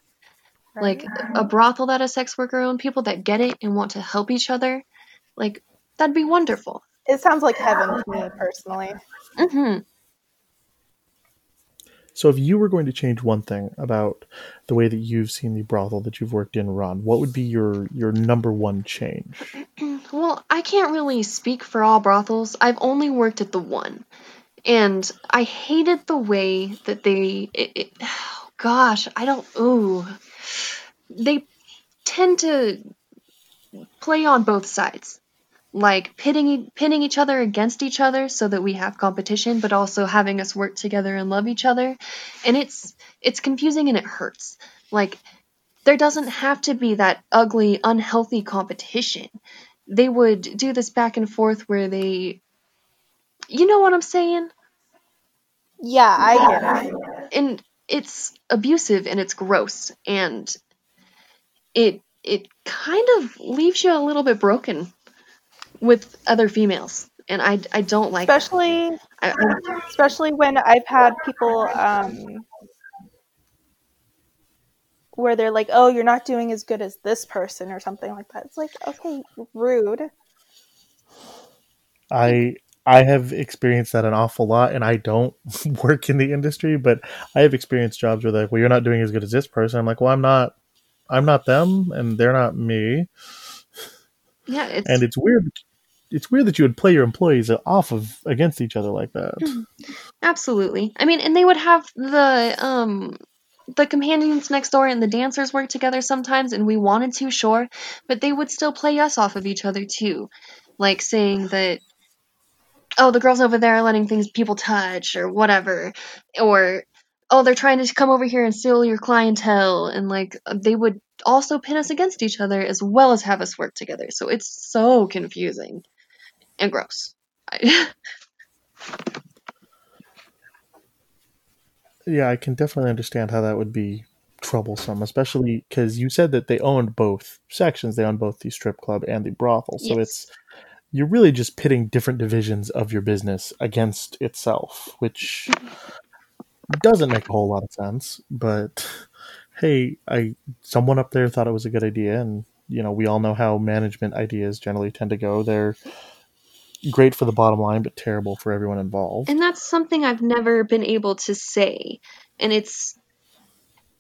S3: Like a brothel that is sex worker owned, people that get it and want to help each other. Like, that'd be wonderful.
S2: It sounds like heaven to me personally.
S3: hmm
S1: So, if you were going to change one thing about the way that you've seen the brothel that you've worked in run, what would be your your number one change?
S3: Well, I can't really speak for all brothels. I've only worked at the one. And I hated the way that they. It, it, oh gosh, I don't. Ooh. They tend to play on both sides. Like pitting, pitting each other against each other so that we have competition, but also having us work together and love each other. And it's it's confusing and it hurts. Like there doesn't have to be that ugly, unhealthy competition they would do this back and forth where they you know what i'm saying
S2: Yeah, I get it.
S3: and it's abusive and it's gross and it it kind of leaves you a little bit broken with other females and i i don't like
S2: especially
S3: I, I,
S2: especially when I've had people um, where they're like, "Oh, you're not doing as good as this person" or something like that. It's like, okay, rude.
S1: I I have experienced that an awful lot, and I don't work in the industry, but I have experienced jobs where they're like, "Well, you're not doing as good as this person." I'm like, "Well, I'm not. I'm not them, and they're not me."
S3: yeah it's
S1: And it's weird. It's weird that you would play your employees off of against each other like that.
S3: Absolutely. I mean, and they would have the um the companions next door and the dancers work together sometimes and we wanted to, sure, but they would still play us off of each other too. Like saying that oh, the girls over there are letting things people touch or whatever or oh, they're trying to come over here and steal your clientele and like they would also pin us against each other as well as have us work together. So it's so confusing and gross.
S1: Yeah, I can definitely understand how that would be troublesome, especially because you said that they owned both sections. They owned both the strip club and the brothel. So
S3: Yes.
S1: it's you're really just pitting different divisions of your business against itself, which doesn't make a whole lot of sense. But hey, I someone up there thought it was a good idea, and you know we all know how management ideas generally tend to go. They're great for the bottom line, but terrible for everyone involved.
S3: And that's something I've never been able to say. And it's,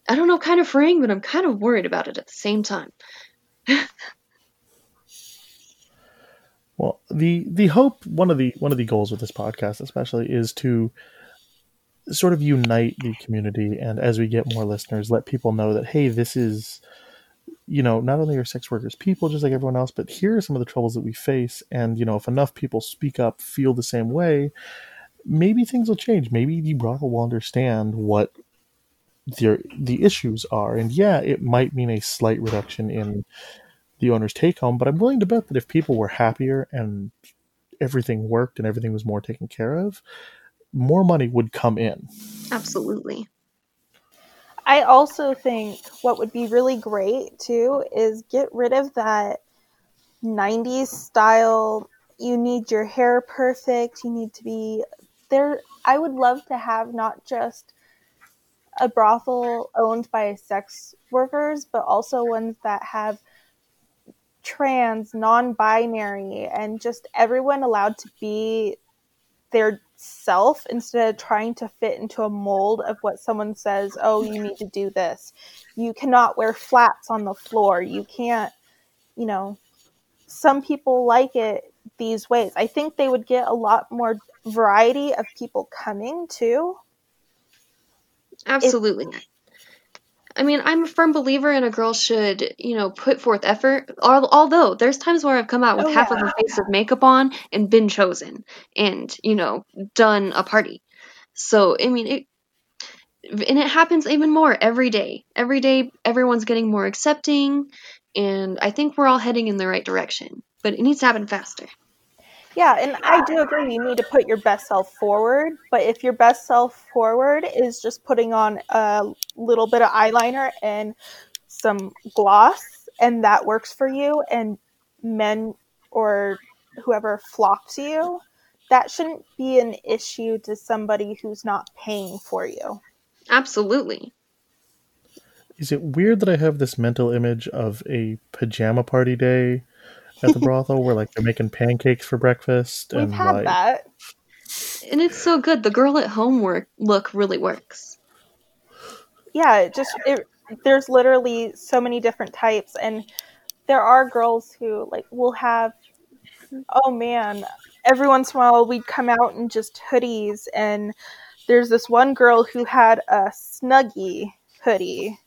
S3: I don't know, kind of freeing, but I'm kind of worried about it at the same time.
S1: Well, the the hope one of the one of the goals with this podcast, especially, is to sort of unite the community, and as we get more listeners, let people know that hey, this is you know not only are sex workers people just like everyone else, but here are some of the troubles that we face, and you know if enough people speak up, feel the same way, maybe things will change. Maybe the brothel will understand what the the issues are, and yeah, it might mean a slight reduction in the owner's take home, but I'm willing to bet that if people were happier and everything worked and everything was more taken care of, more money would come in.
S3: Absolutely.
S2: I also think what would be really great too is get rid of that 90s style you need your hair perfect, you need to be there. I would love to have not just a brothel owned by sex workers, but also ones that have trans, non-binary and just everyone allowed to be their self instead of trying to fit into a mold of what someone says, oh, you need to do this. You cannot wear flats on the floor. You can't, you know, some people like it these ways. I think they would get a lot more variety of people coming too.
S3: Absolutely. I mean, I'm a firm believer in a girl should, you know, put forth effort. Although there's times where I've come out with
S2: Oh,
S3: half of
S2: yeah.
S3: a face of makeup on and been chosen and, you know, done a party. So, I mean, it, and it happens even more every day. Every day, everyone's getting more accepting, and I think we're all heading in the right direction. But it needs to happen faster.
S2: Yeah, and I do agree you need to put your best self forward, but if your best self forward is just putting on a little bit of eyeliner and some gloss and that works for you and men or whoever flock to you, that shouldn't be an issue to somebody who's not paying for you.
S3: Absolutely.
S1: Is it weird that I have this mental image of a pajama party day at the brothel where like they're making pancakes for breakfast
S2: We've
S1: and
S2: had
S1: like
S2: that.
S3: And it's so good. The girl at home work look really works.
S2: yeah it just it, there's literally so many different types and there are girls who like will have oh man every once in a while we'd come out in just hoodies and there's this one girl who had a snuggie hoodie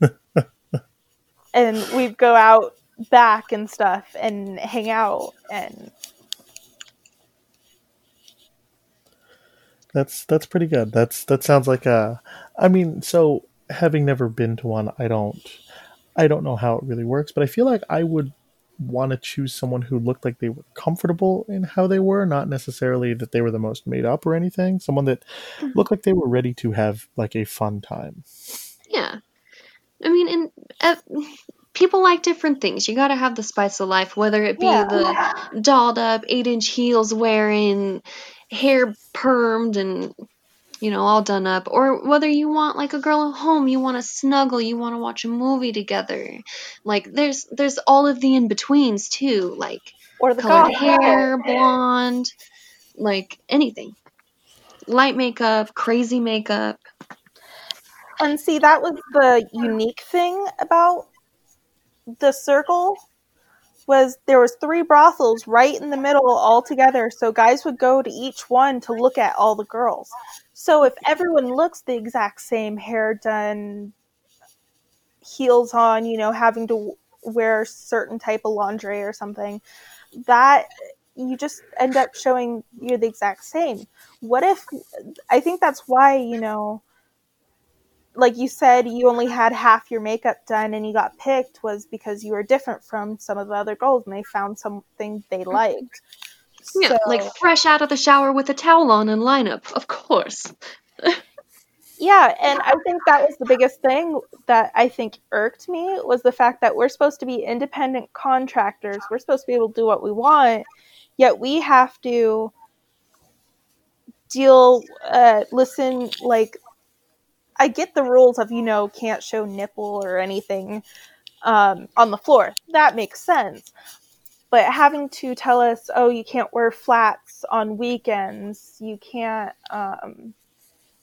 S2: and we'd go out back and stuff and hang out and
S1: That's that's pretty good. That's that sounds like a. I mean, so having never been to one, I don't, I don't know how it really works, but I feel like I would want to choose someone who looked like they were comfortable in how they were, not necessarily that they were the most made up or anything. Someone that
S3: Mm-hmm.
S1: looked like they were ready to have like a fun time.
S3: Yeah. I mean, and uh, people like different things. You gotta have the spice of life, whether it be
S2: Yeah.
S3: the dolled up, eight inch heels wearing, hair permed and, you know, all done up, or whether you want like a girl at home, you want to snuggle, you want to watch a movie together. Like, there's there's all of the in betweens too, like
S2: Or the
S3: colored hair, blonde, like anything. Light makeup, crazy makeup.
S2: And see, that was the unique thing about the circle was there was three brothels right in the middle all together. So guys would go to each one to look at all the girls. So if everyone looks the exact same hair done heels on you know having to wear certain type of lingerie or something that you just end up showing you're the exact same. What if i think that's why you know like you said you only had half your makeup done and you got picked was because you were different from some of the other girls and they found something they liked.
S3: Yeah,
S2: So-
S3: like fresh out of the shower with a towel on and lineup, of course.
S2: yeah and i think that was the biggest thing that i think irked me was the fact that we're supposed to be independent contractors. We're supposed to be able to do what we want yet we have to deal uh listen like i get the rules of you know can't show nipple or anything um on the floor. That makes sense. But having to tell us oh you can't wear flats on weekends. You can't um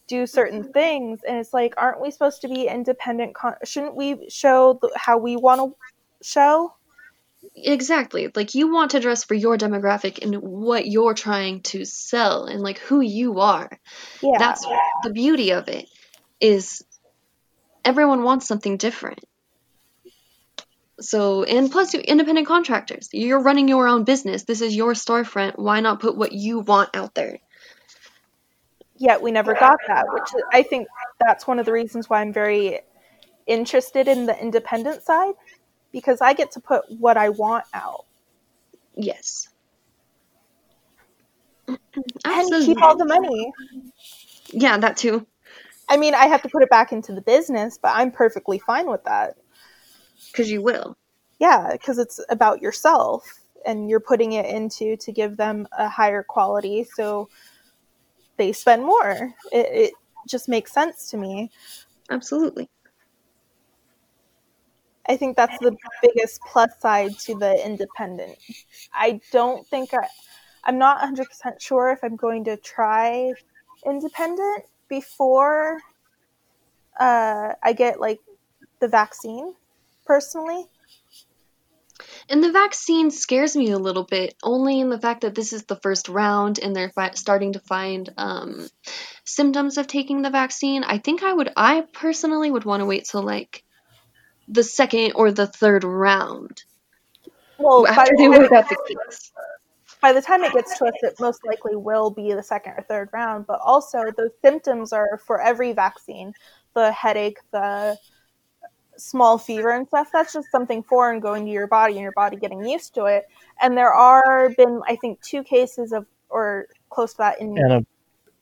S2: do certain things. And it's like aren't we supposed to be independent con- shouldn't we show the, how we want to show?
S3: Exactly. Like you want to dress for your demographic and what you're trying to sell and like who you are.
S2: yeah.
S3: That's the beauty of it is everyone wants something different. So, and plus you independent contractors. You're running your own business. This is your storefront. Why not put what you want out there?
S2: yet we never got that which i think that's one of the reasons why i'm very interested in the independent side because i get to put what i want out
S3: Yes. Absolutely.
S2: and keep all the money
S3: yeah, that too.
S2: I mean i have to put it back into the business but i'm perfectly fine with that
S3: Because you will.
S2: yeah because it's about yourself and you're putting it into to give them a higher quality so they spend more it, it just makes sense to me
S3: Absolutely.
S2: i think that's the biggest plus side to the independent i don't think I, i'm not 100% sure if i'm going to try independent before uh, i get like the vaccine personally
S3: And the vaccine scares me a little bit, only in the fact that this is the first round and they're fi- starting to find um, symptoms of taking the vaccine. I think I would, I personally would want to wait till like the second or the third round
S2: well
S3: after
S2: the
S3: they work out the kinks.
S2: By the time it gets to us, it most likely will be the second or third round. But also, those symptoms are for every vaccine the headache, the small fever, and stuff. That's just something foreign going to your body and your body getting used to it. And there are been, I think, two cases of, or close to that in
S1: Ana-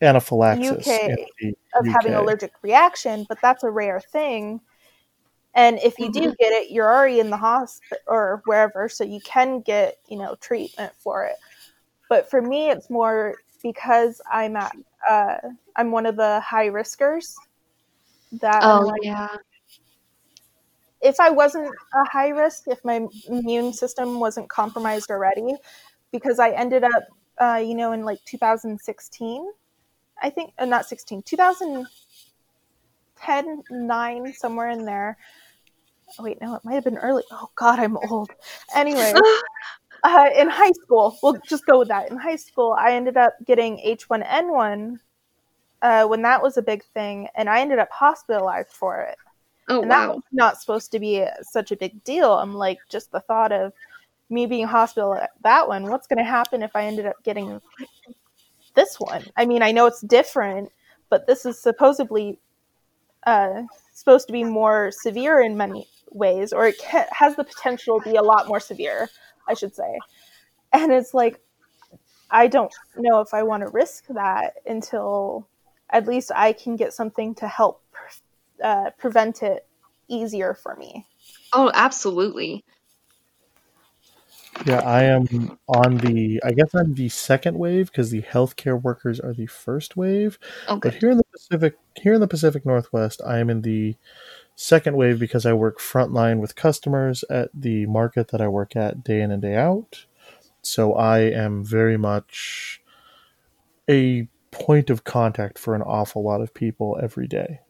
S1: anaphylaxis
S2: UK
S1: in the
S2: of having allergic reaction, but that's a rare thing. And if you do mm-hmm. get it, you're already in the hospital or wherever, so you can get, you know, treatment for it. But for me, it's more because I'm at, uh, I'm one of the high riskers. That
S3: Oh,
S2: like,
S3: yeah.
S2: if I wasn't a high risk, if my immune system wasn't compromised already, because I ended up, uh, you know, in like 2016, I think, uh, not 16, 2010, 9, somewhere in there. Oh, wait, no, it might have been early. Oh, God, I'm old. Anyway, uh, in high school, we'll just go with that. In high school, I ended up getting H1N1 uh, when that was a big thing, and I ended up hospitalized for it
S3: Oh,
S2: and that
S3: wow.
S2: was not supposed to be such a big deal. I'm like, just the thought of me being hospitalized at that one. What's going to happen if I ended up getting this one? I mean, I know it's different, but this is supposedly uh, supposed to be more severe in many ways, or it ca- has the potential to be a lot more severe, I should say. And it's like, I don't know if I want to risk that until at least I can get something to help uh, prevent it easier for me.
S3: Oh, absolutely.
S1: Yeah, I am on the. I guess I'm the second wave because the healthcare workers are the first wave.
S3: Okay.
S1: But here in the Pacific, here in the Pacific Northwest, I am in the second wave because I work frontline with customers at the market that I work at day in and day out. So I am very much a point of contact for an awful lot of people every day.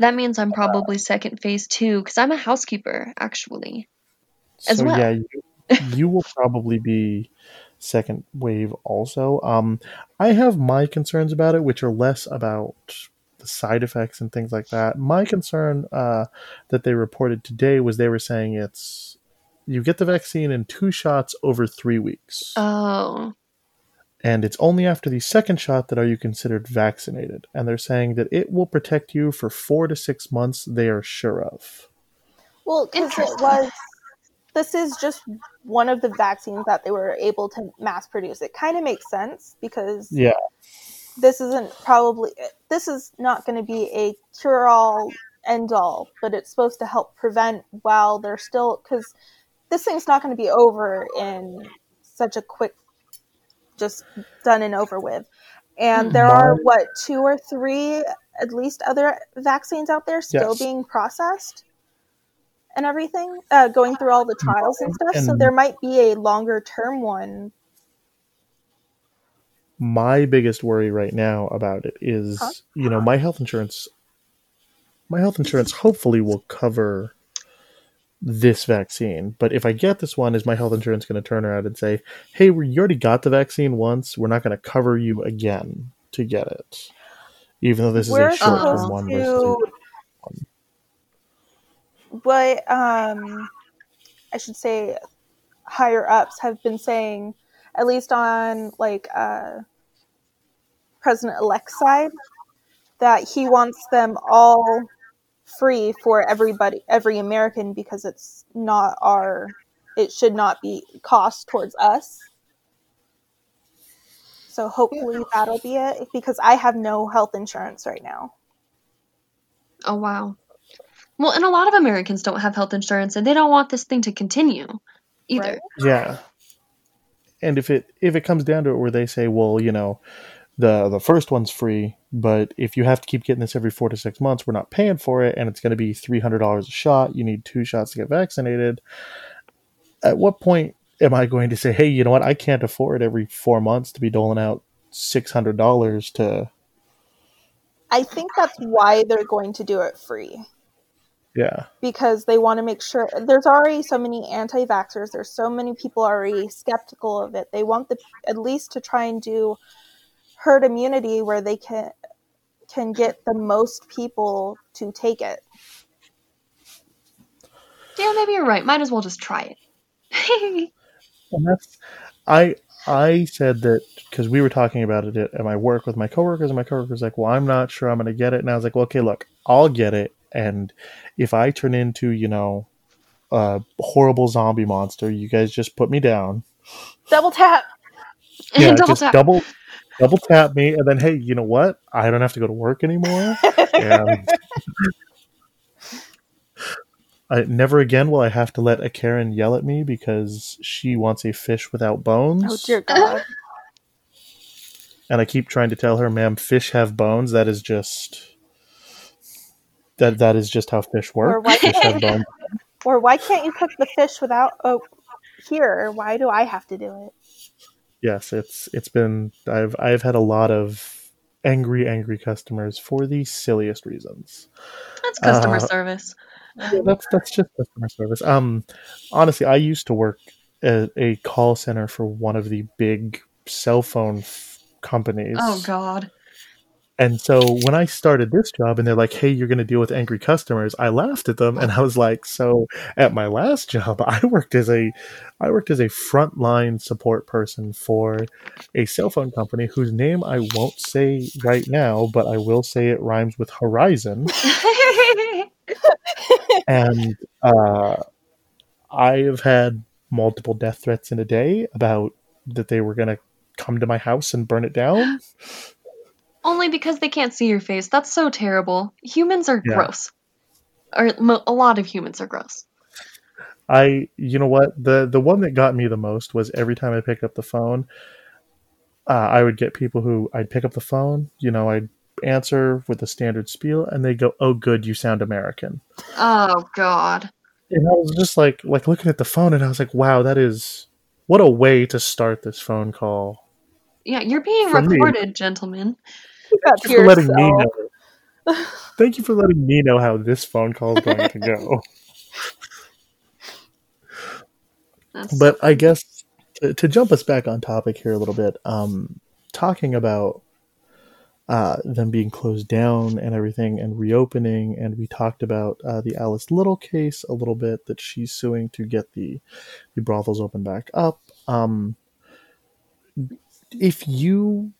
S3: That means I'm probably second phase too, because I'm a housekeeper, actually. As
S1: so
S3: well.
S1: yeah, you, you will probably be second wave also. Um, I have my concerns about it, which are less about the side effects and things like that. My concern uh, that they reported today was they were saying it's you get the vaccine in two shots over three weeks,
S3: Oh.
S1: and it's only after the second shot that are you considered vaccinated. And they're saying that it will protect you for four to six months. They are sure of.
S2: Well, because it was. This is just one of the vaccines that they were able to mass produce. It kind of makes sense because
S1: Yeah,
S2: this isn't probably this is not going to be a cure all end all, but it's supposed to help prevent while they're still because this thing's not going to be over in such a quick, just done and over with. And there are what two or three at least other vaccines out there still
S1: Yes.
S2: being processed and everything, uh, going through all the trials and stuff. so there might be a longer term one.
S1: My biggest worry right now about it is
S2: Huh?
S1: you know my health insurance my health insurance hopefully will cover this vaccine. But if i get this one is my health insurance going to turn around and say hey you already got the vaccine once. We're not going to cover you again to get it even though this is
S2: We're
S1: a short-term one versus
S2: to,
S1: a-
S2: but um, I should say higher ups have been saying, at least on like uh, President elect's side, that he wants them all free for everybody, every American, because it's not our, it should not be cost towards us. So hopefully that'll be it because I have no health insurance right now.
S3: Oh, wow. Well, and a lot of Americans don't have health insurance and they don't want this thing to continue either.
S2: Right.
S1: yeah and if it if it comes down to it where they say well you know the the first one's free but if you have to keep getting this every four to six months we're not paying for it and it's going to be $300 a shot you need two shots to get vaccinated at what point am i going to say hey you know what? I can't afford every four months to be doling out $600 to
S2: I think that's why they're going to do it free
S1: yeah
S2: because they want to make sure there's already so many anti-vaxxers there's so many people already skeptical of it they want the at least to try and do herd immunity where they can can get the most people to take it
S3: Yeah, maybe you're right. Might as well just try it.
S1: And that's I I said that because we were talking about it at, at my work with my coworkers, and my coworkers like, "Well, I'm not sure I'm going to get it," and I was like, "Well, okay, look, I'll get it, and if I turn into you know a horrible zombie monster, you guys just put me down,
S2: double tap
S1: yeah,
S3: Double
S1: just
S3: tap.
S1: double double tap me, and then hey, you know what? I don't have to go to work anymore, and I, never again will I have to let a Karen yell at me because she wants a fish without bones.
S2: oh dear god
S1: and I keep trying to tell her, "Ma'am, fish have bones. That is just that that is just how fish
S2: or
S1: work.
S2: why
S1: Fish have
S2: can't
S1: bones."
S2: or why can't you cook the fish without oh here why do i have to do it
S1: Yes, it's it's been I've I've had a lot of angry angry customers for the silliest reasons.
S3: That's customer
S1: Uh,
S3: service.
S1: Yeah, that's that's just customer service. Um, honestly, I used to work at a call center for one of the big cell phone f- companies.
S3: Oh, God.
S1: And so when I started this job and they're like, hey, you're going to deal with angry customers, I laughed at them and I was like, so at my last job, I worked as a I worked as a frontline support person for a cell phone company whose name I won't say right now, but I will say it rhymes with Horizon. And Uh, I have had multiple death threats in a day about that they were going to come to my house and burn it down.
S3: Only because they can't see your face. That's so terrible. Humans are
S1: Yeah.
S3: gross. Or mo- a lot of humans are gross.
S1: I, you know what, the the one that got me the most was every time I pick up the phone, uh, I would get people who I'd pick up the phone, you know, I'd answer with the standard spiel, and they go, "Oh, good, you sound American."
S3: Oh god.
S1: And I was just like, like looking at the phone, and I was like, "Wow, that is what a way to start this phone call."
S3: Yeah, you're being
S1: For me-
S3: recorded, gentlemen.
S2: Keep that
S1: Thank you letting me know. Thank you for letting me know how this phone call is going to go.
S3: That's
S1: but I guess to, to jump us back on topic here a little bit, um, talking about uh, them being closed down and everything and reopening, and we talked about uh, the Alice Little case a little bit that she's suing to get the the brothels open back up. Um, if you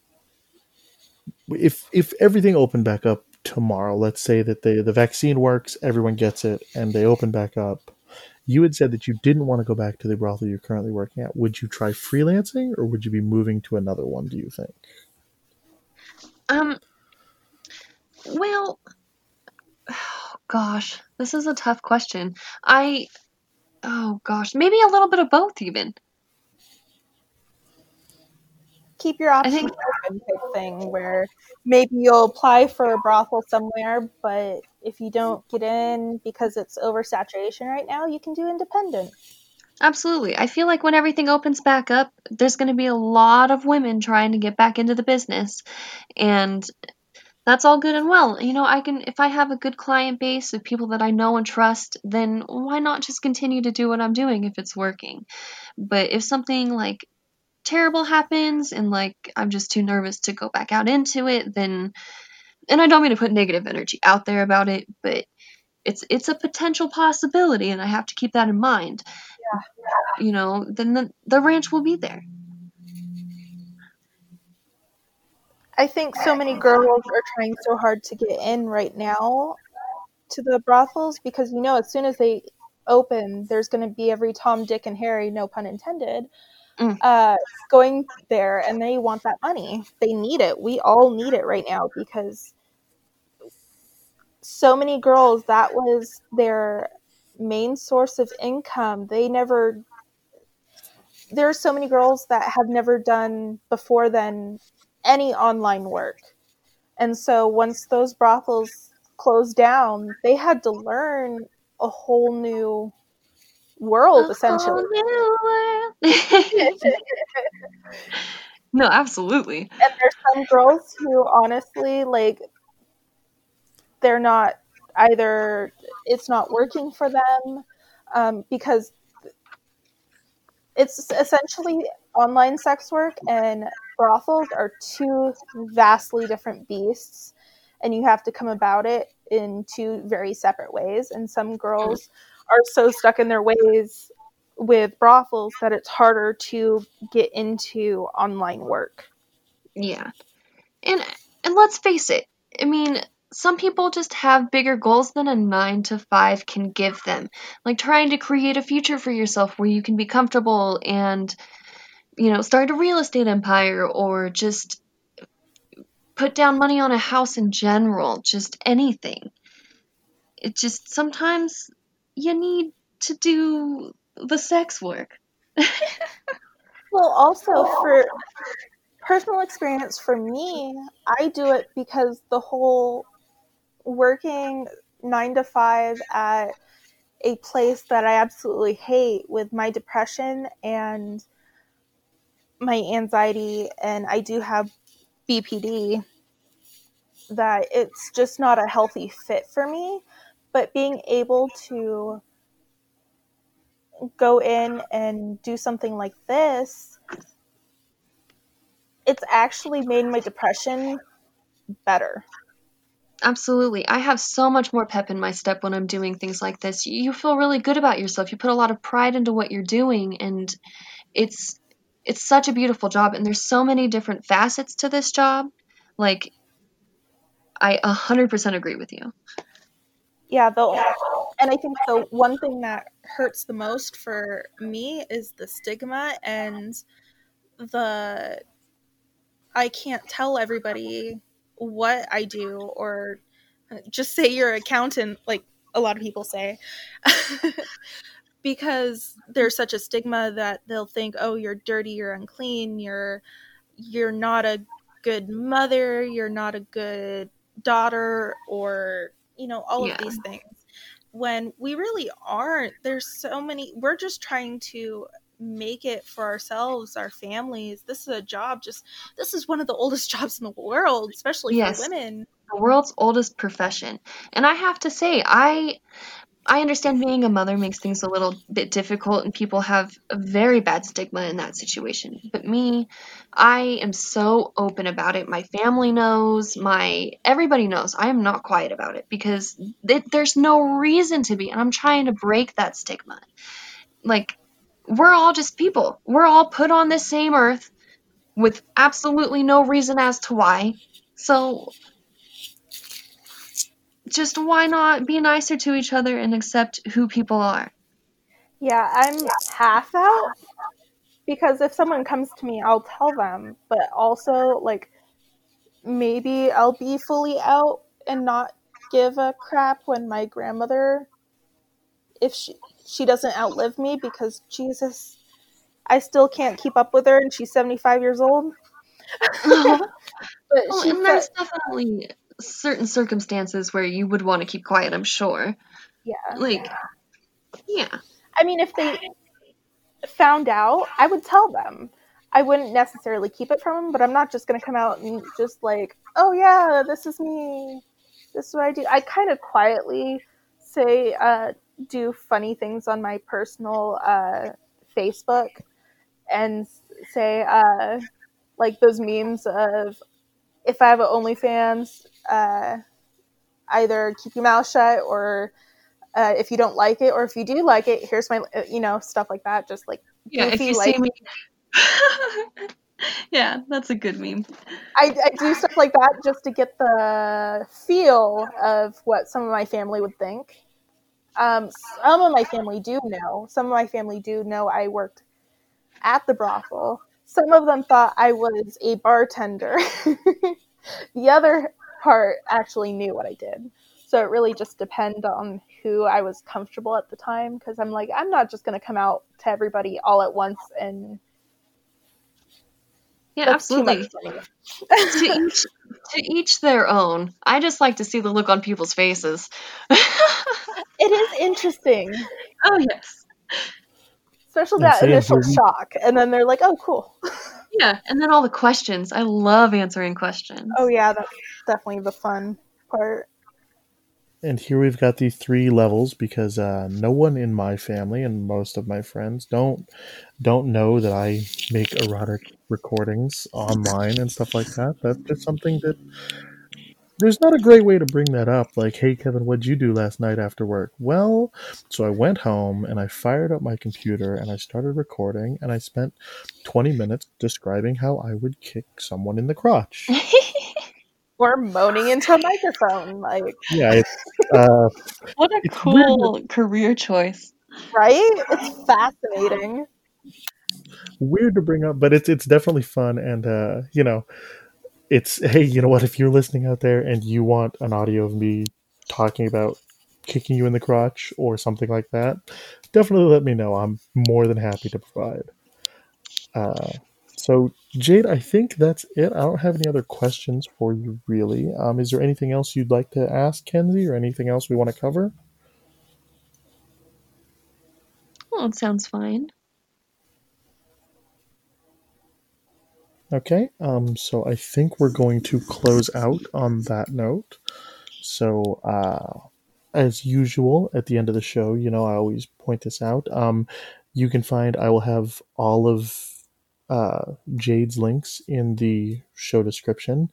S1: if if everything opened back up tomorrow, let's say that the the vaccine works, everyone gets it, and they open back up you had said that you didn't want to go back to the brothel you're currently working at. Would you try freelancing or would you be moving to another one, do you think?
S3: Um. Well, oh, gosh, this is a tough question. I, oh gosh, maybe a little bit of both, even.
S2: Keep your options
S3: think-
S2: open type thing where maybe you'll apply for a brothel somewhere, but if you don't get in because it's oversaturation right now, you can do independent.
S3: Absolutely. I feel like when everything opens back up, there's going to be a lot of women trying to get back into the business. And that's all good and well. You know, I can, if I have a good client base of people that I know and trust, then why not just continue to do what I'm doing if it's working? But if something like terrible happens and like I'm just too nervous to go back out into it, then, and I don't mean to put negative energy out there about it, but it's it's a potential possibility and I have to keep that in mind Yeah. you know, then the, the ranch will be there.
S2: I think so many girls are trying so hard to get in right now to the brothels because you know as soon as they open, there's going to be every Tom, Dick, and Harry, no pun intended,
S3: Mm.
S2: uh, going there, and they want that money. They need it. We all need it right now because so many girls that was their main source of income. They never. There are so many girls that have never done before then any online work. And so once those brothels closed down, they had to learn a whole new world essentially.
S3: no, absolutely.
S2: And there's some girls who honestly like they're not either it's not working for them um, because it's essentially online sex work and brothels are two vastly different beasts and you have to come about it in two very separate ways and some girls are so stuck in their ways with brothels that it's harder to get into online work
S3: Yeah. And and let's face it. I mean, some people just have bigger goals than a 9 to 5 can give them. Like trying to create a future for yourself where you can be comfortable and you know, start a real estate empire or just put down money on a house in general, just anything. It just sometimes you need to do the sex work.
S2: Well, also for personal experience for me, I do it because the whole working nine to five at a place that I absolutely hate with my depression and my anxiety, and I do have BPD, that it's just not a healthy fit for me. But being able to go in and do something like this, it's actually made my depression better.
S3: Absolutely. I have so much more pep in my step when I'm doing things like this. You feel really good about yourself. You put a lot of pride into what you're doing and it's it's such a beautiful job and there's so many different facets to this job. Like I 100% agree with you.
S2: Yeah, though, and I think the one thing that hurts the most for me is the stigma and the I can't tell everybody what I do or uh, just say you're an accountant like a lot of people say. Because there's such a stigma that they'll think oh you're dirty you're unclean you're you're not a good mother you're not a good daughter or you know all
S3: Yeah.
S2: of these things when we really aren't there's so many we're just trying to make it for ourselves our families this is a job just this is one of the oldest jobs in the world especially
S3: Yes.
S2: for women
S3: the world's oldest profession. And I have to say, I I understand being a mother makes things a little bit difficult and people have a very bad stigma in that situation. But me, I am so open about it. My family knows, my everybody knows. I am not quiet about it because th- there's no reason to be and I'm trying to break that stigma. Like we're all just people. We're all put on this same earth with absolutely no reason as to why. So just why not be nicer to each other and accept who people are?
S2: Yeah, I'm half out because if someone comes to me, I'll tell them, but also like maybe I'll be fully out and not give a crap when my grandmother if she she doesn't outlive me because Jesus I still can't keep up with her and she's 75 years old.
S3: well, uh-huh.
S2: But oh, she
S3: and
S2: said,
S3: there's definitely certain circumstances where you would want to keep quiet, I'm sure.
S2: yeah.
S3: Like, yeah.
S2: I mean, if they found out, I would tell them. I wouldn't necessarily keep it from them, but I'm not just going to come out and just like, oh yeah, this is me. This is what I do. I kind of quietly say, uh, do funny things on my personal uh, Facebook and say, uh, like those memes of if I have an OnlyFans, uh, either keep your mouth shut or uh, if you don't like it, or if you do like it, here's my, uh, you know, stuff like that. Just like
S3: Yeah, if you
S2: like
S3: see me. yeah, that's a good meme.
S2: I, I do stuff like that just to get the feel of what some of my family would think. Um, some of my family do know. Some of my family do know I worked at the brothel. Some of them thought I was a bartender. the other part actually knew what I did. So it really just depended on who I was comfortable at the time because I'm like, I'm not just going to come out to everybody all at once and
S3: Yeah,
S2: that's
S3: absolutely.
S2: much for me.
S3: to each to each their own. I just like to see the look on people's faces.
S2: It is interesting.
S3: oh yes.
S2: especially
S1: Yeah,
S2: that
S1: same
S2: initial
S1: here.
S2: shock and then they're like oh cool
S3: Yeah, and then all the questions. I love answering questions.
S2: oh yeah that's definitely the fun part
S1: And here we've got the three levels because uh, no one in my family and most of my friends don't don't know that I make erotic recordings online and stuff like that. That's just something that there's not a great way to bring that up. Like, hey Kevin, what'd you do last night after work? Well, so I went home and I fired up my computer and I started recording and I spent 20 minutes describing how I would kick someone in the crotch.
S2: or moaning into a microphone like.
S1: Yeah, it's, uh,
S3: what a
S1: It's weird
S3: cool career choice.
S2: right it's fascinating
S1: weird to bring up, but it's it's definitely fun and uh, you know, it's hey, you know what? If you're listening out there and you want an audio of me talking about kicking you in the crotch or something like that, definitely let me know. I'm more than happy to provide. Uh, so Jade, I think that's it. I don't have any other questions for you really. Um, is there anything else you'd like to ask Kenzie or anything else we want to cover?
S3: Well, it sounds fine.
S1: Okay, um, so I think we're going to close out on that note. So, uh, as usual, at the end of the show, you know, I always point this out. Um, you can find, I will have all of uh, Jade's links in the show description.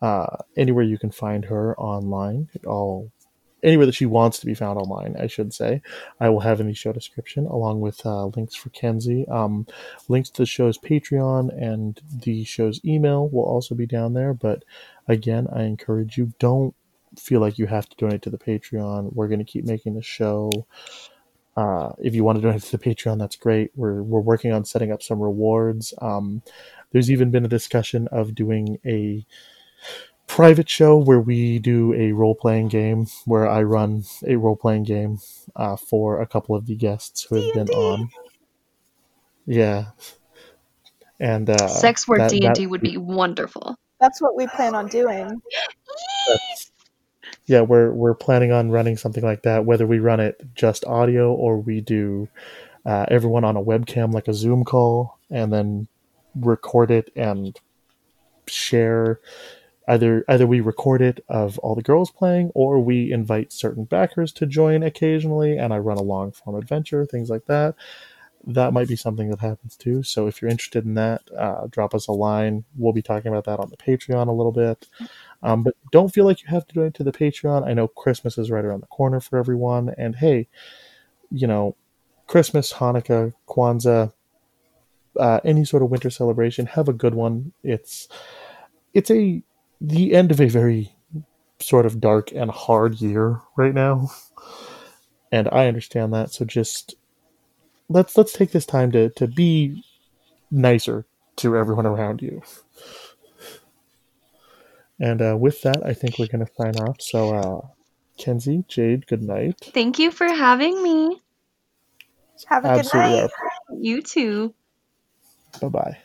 S1: Uh, anywhere you can find her online, all anywhere that she wants to be found online, I should say. I will have in the show description, along with uh, links for Kenzie. Um, links to the show's Patreon and the show's email will also be down there. But again, I encourage you don't feel like you have to donate to the Patreon. We're going to keep making the show. Uh, if you want to donate to the Patreon, that's great. We're we're working on setting up some rewards. Um, there's even been a discussion of doing a private show where we do a role playing game where I run a role playing game uh, for a couple of the guests who have been
S2: D&D.
S1: on. Yeah, and uh,
S3: Sex word D and D would be wonderful.
S2: That's what we plan on doing.
S1: that's- yeah, we're we're planning on running something like that. Whether we run it just audio or we do uh, everyone on a webcam like a Zoom call and then record it and share. Either either we record it of all the girls playing, or we invite certain backers to join occasionally, and I run a long form adventure, things like that. That might be something that happens too. So if you're interested in that, uh, drop us a line. We'll be talking about that on the Patreon a little bit. Um, but don't feel like you have to donate to the Patreon. I know Christmas is right around the corner for everyone, and hey, you know, Christmas, Hanukkah, Kwanzaa, uh, any sort of winter celebration, have a good one. It's it's a the end of a very sort of dark and hard year right now, and I understand that. So just let's let's take this time to to be nicer to everyone around you. And uh, with that, I think we're going to sign off. So, uh, Kenzie, Jade, good night.
S3: Thank you for having me.
S2: Have a good
S1: Absolutely.
S2: night.
S3: You too.
S1: Bye bye.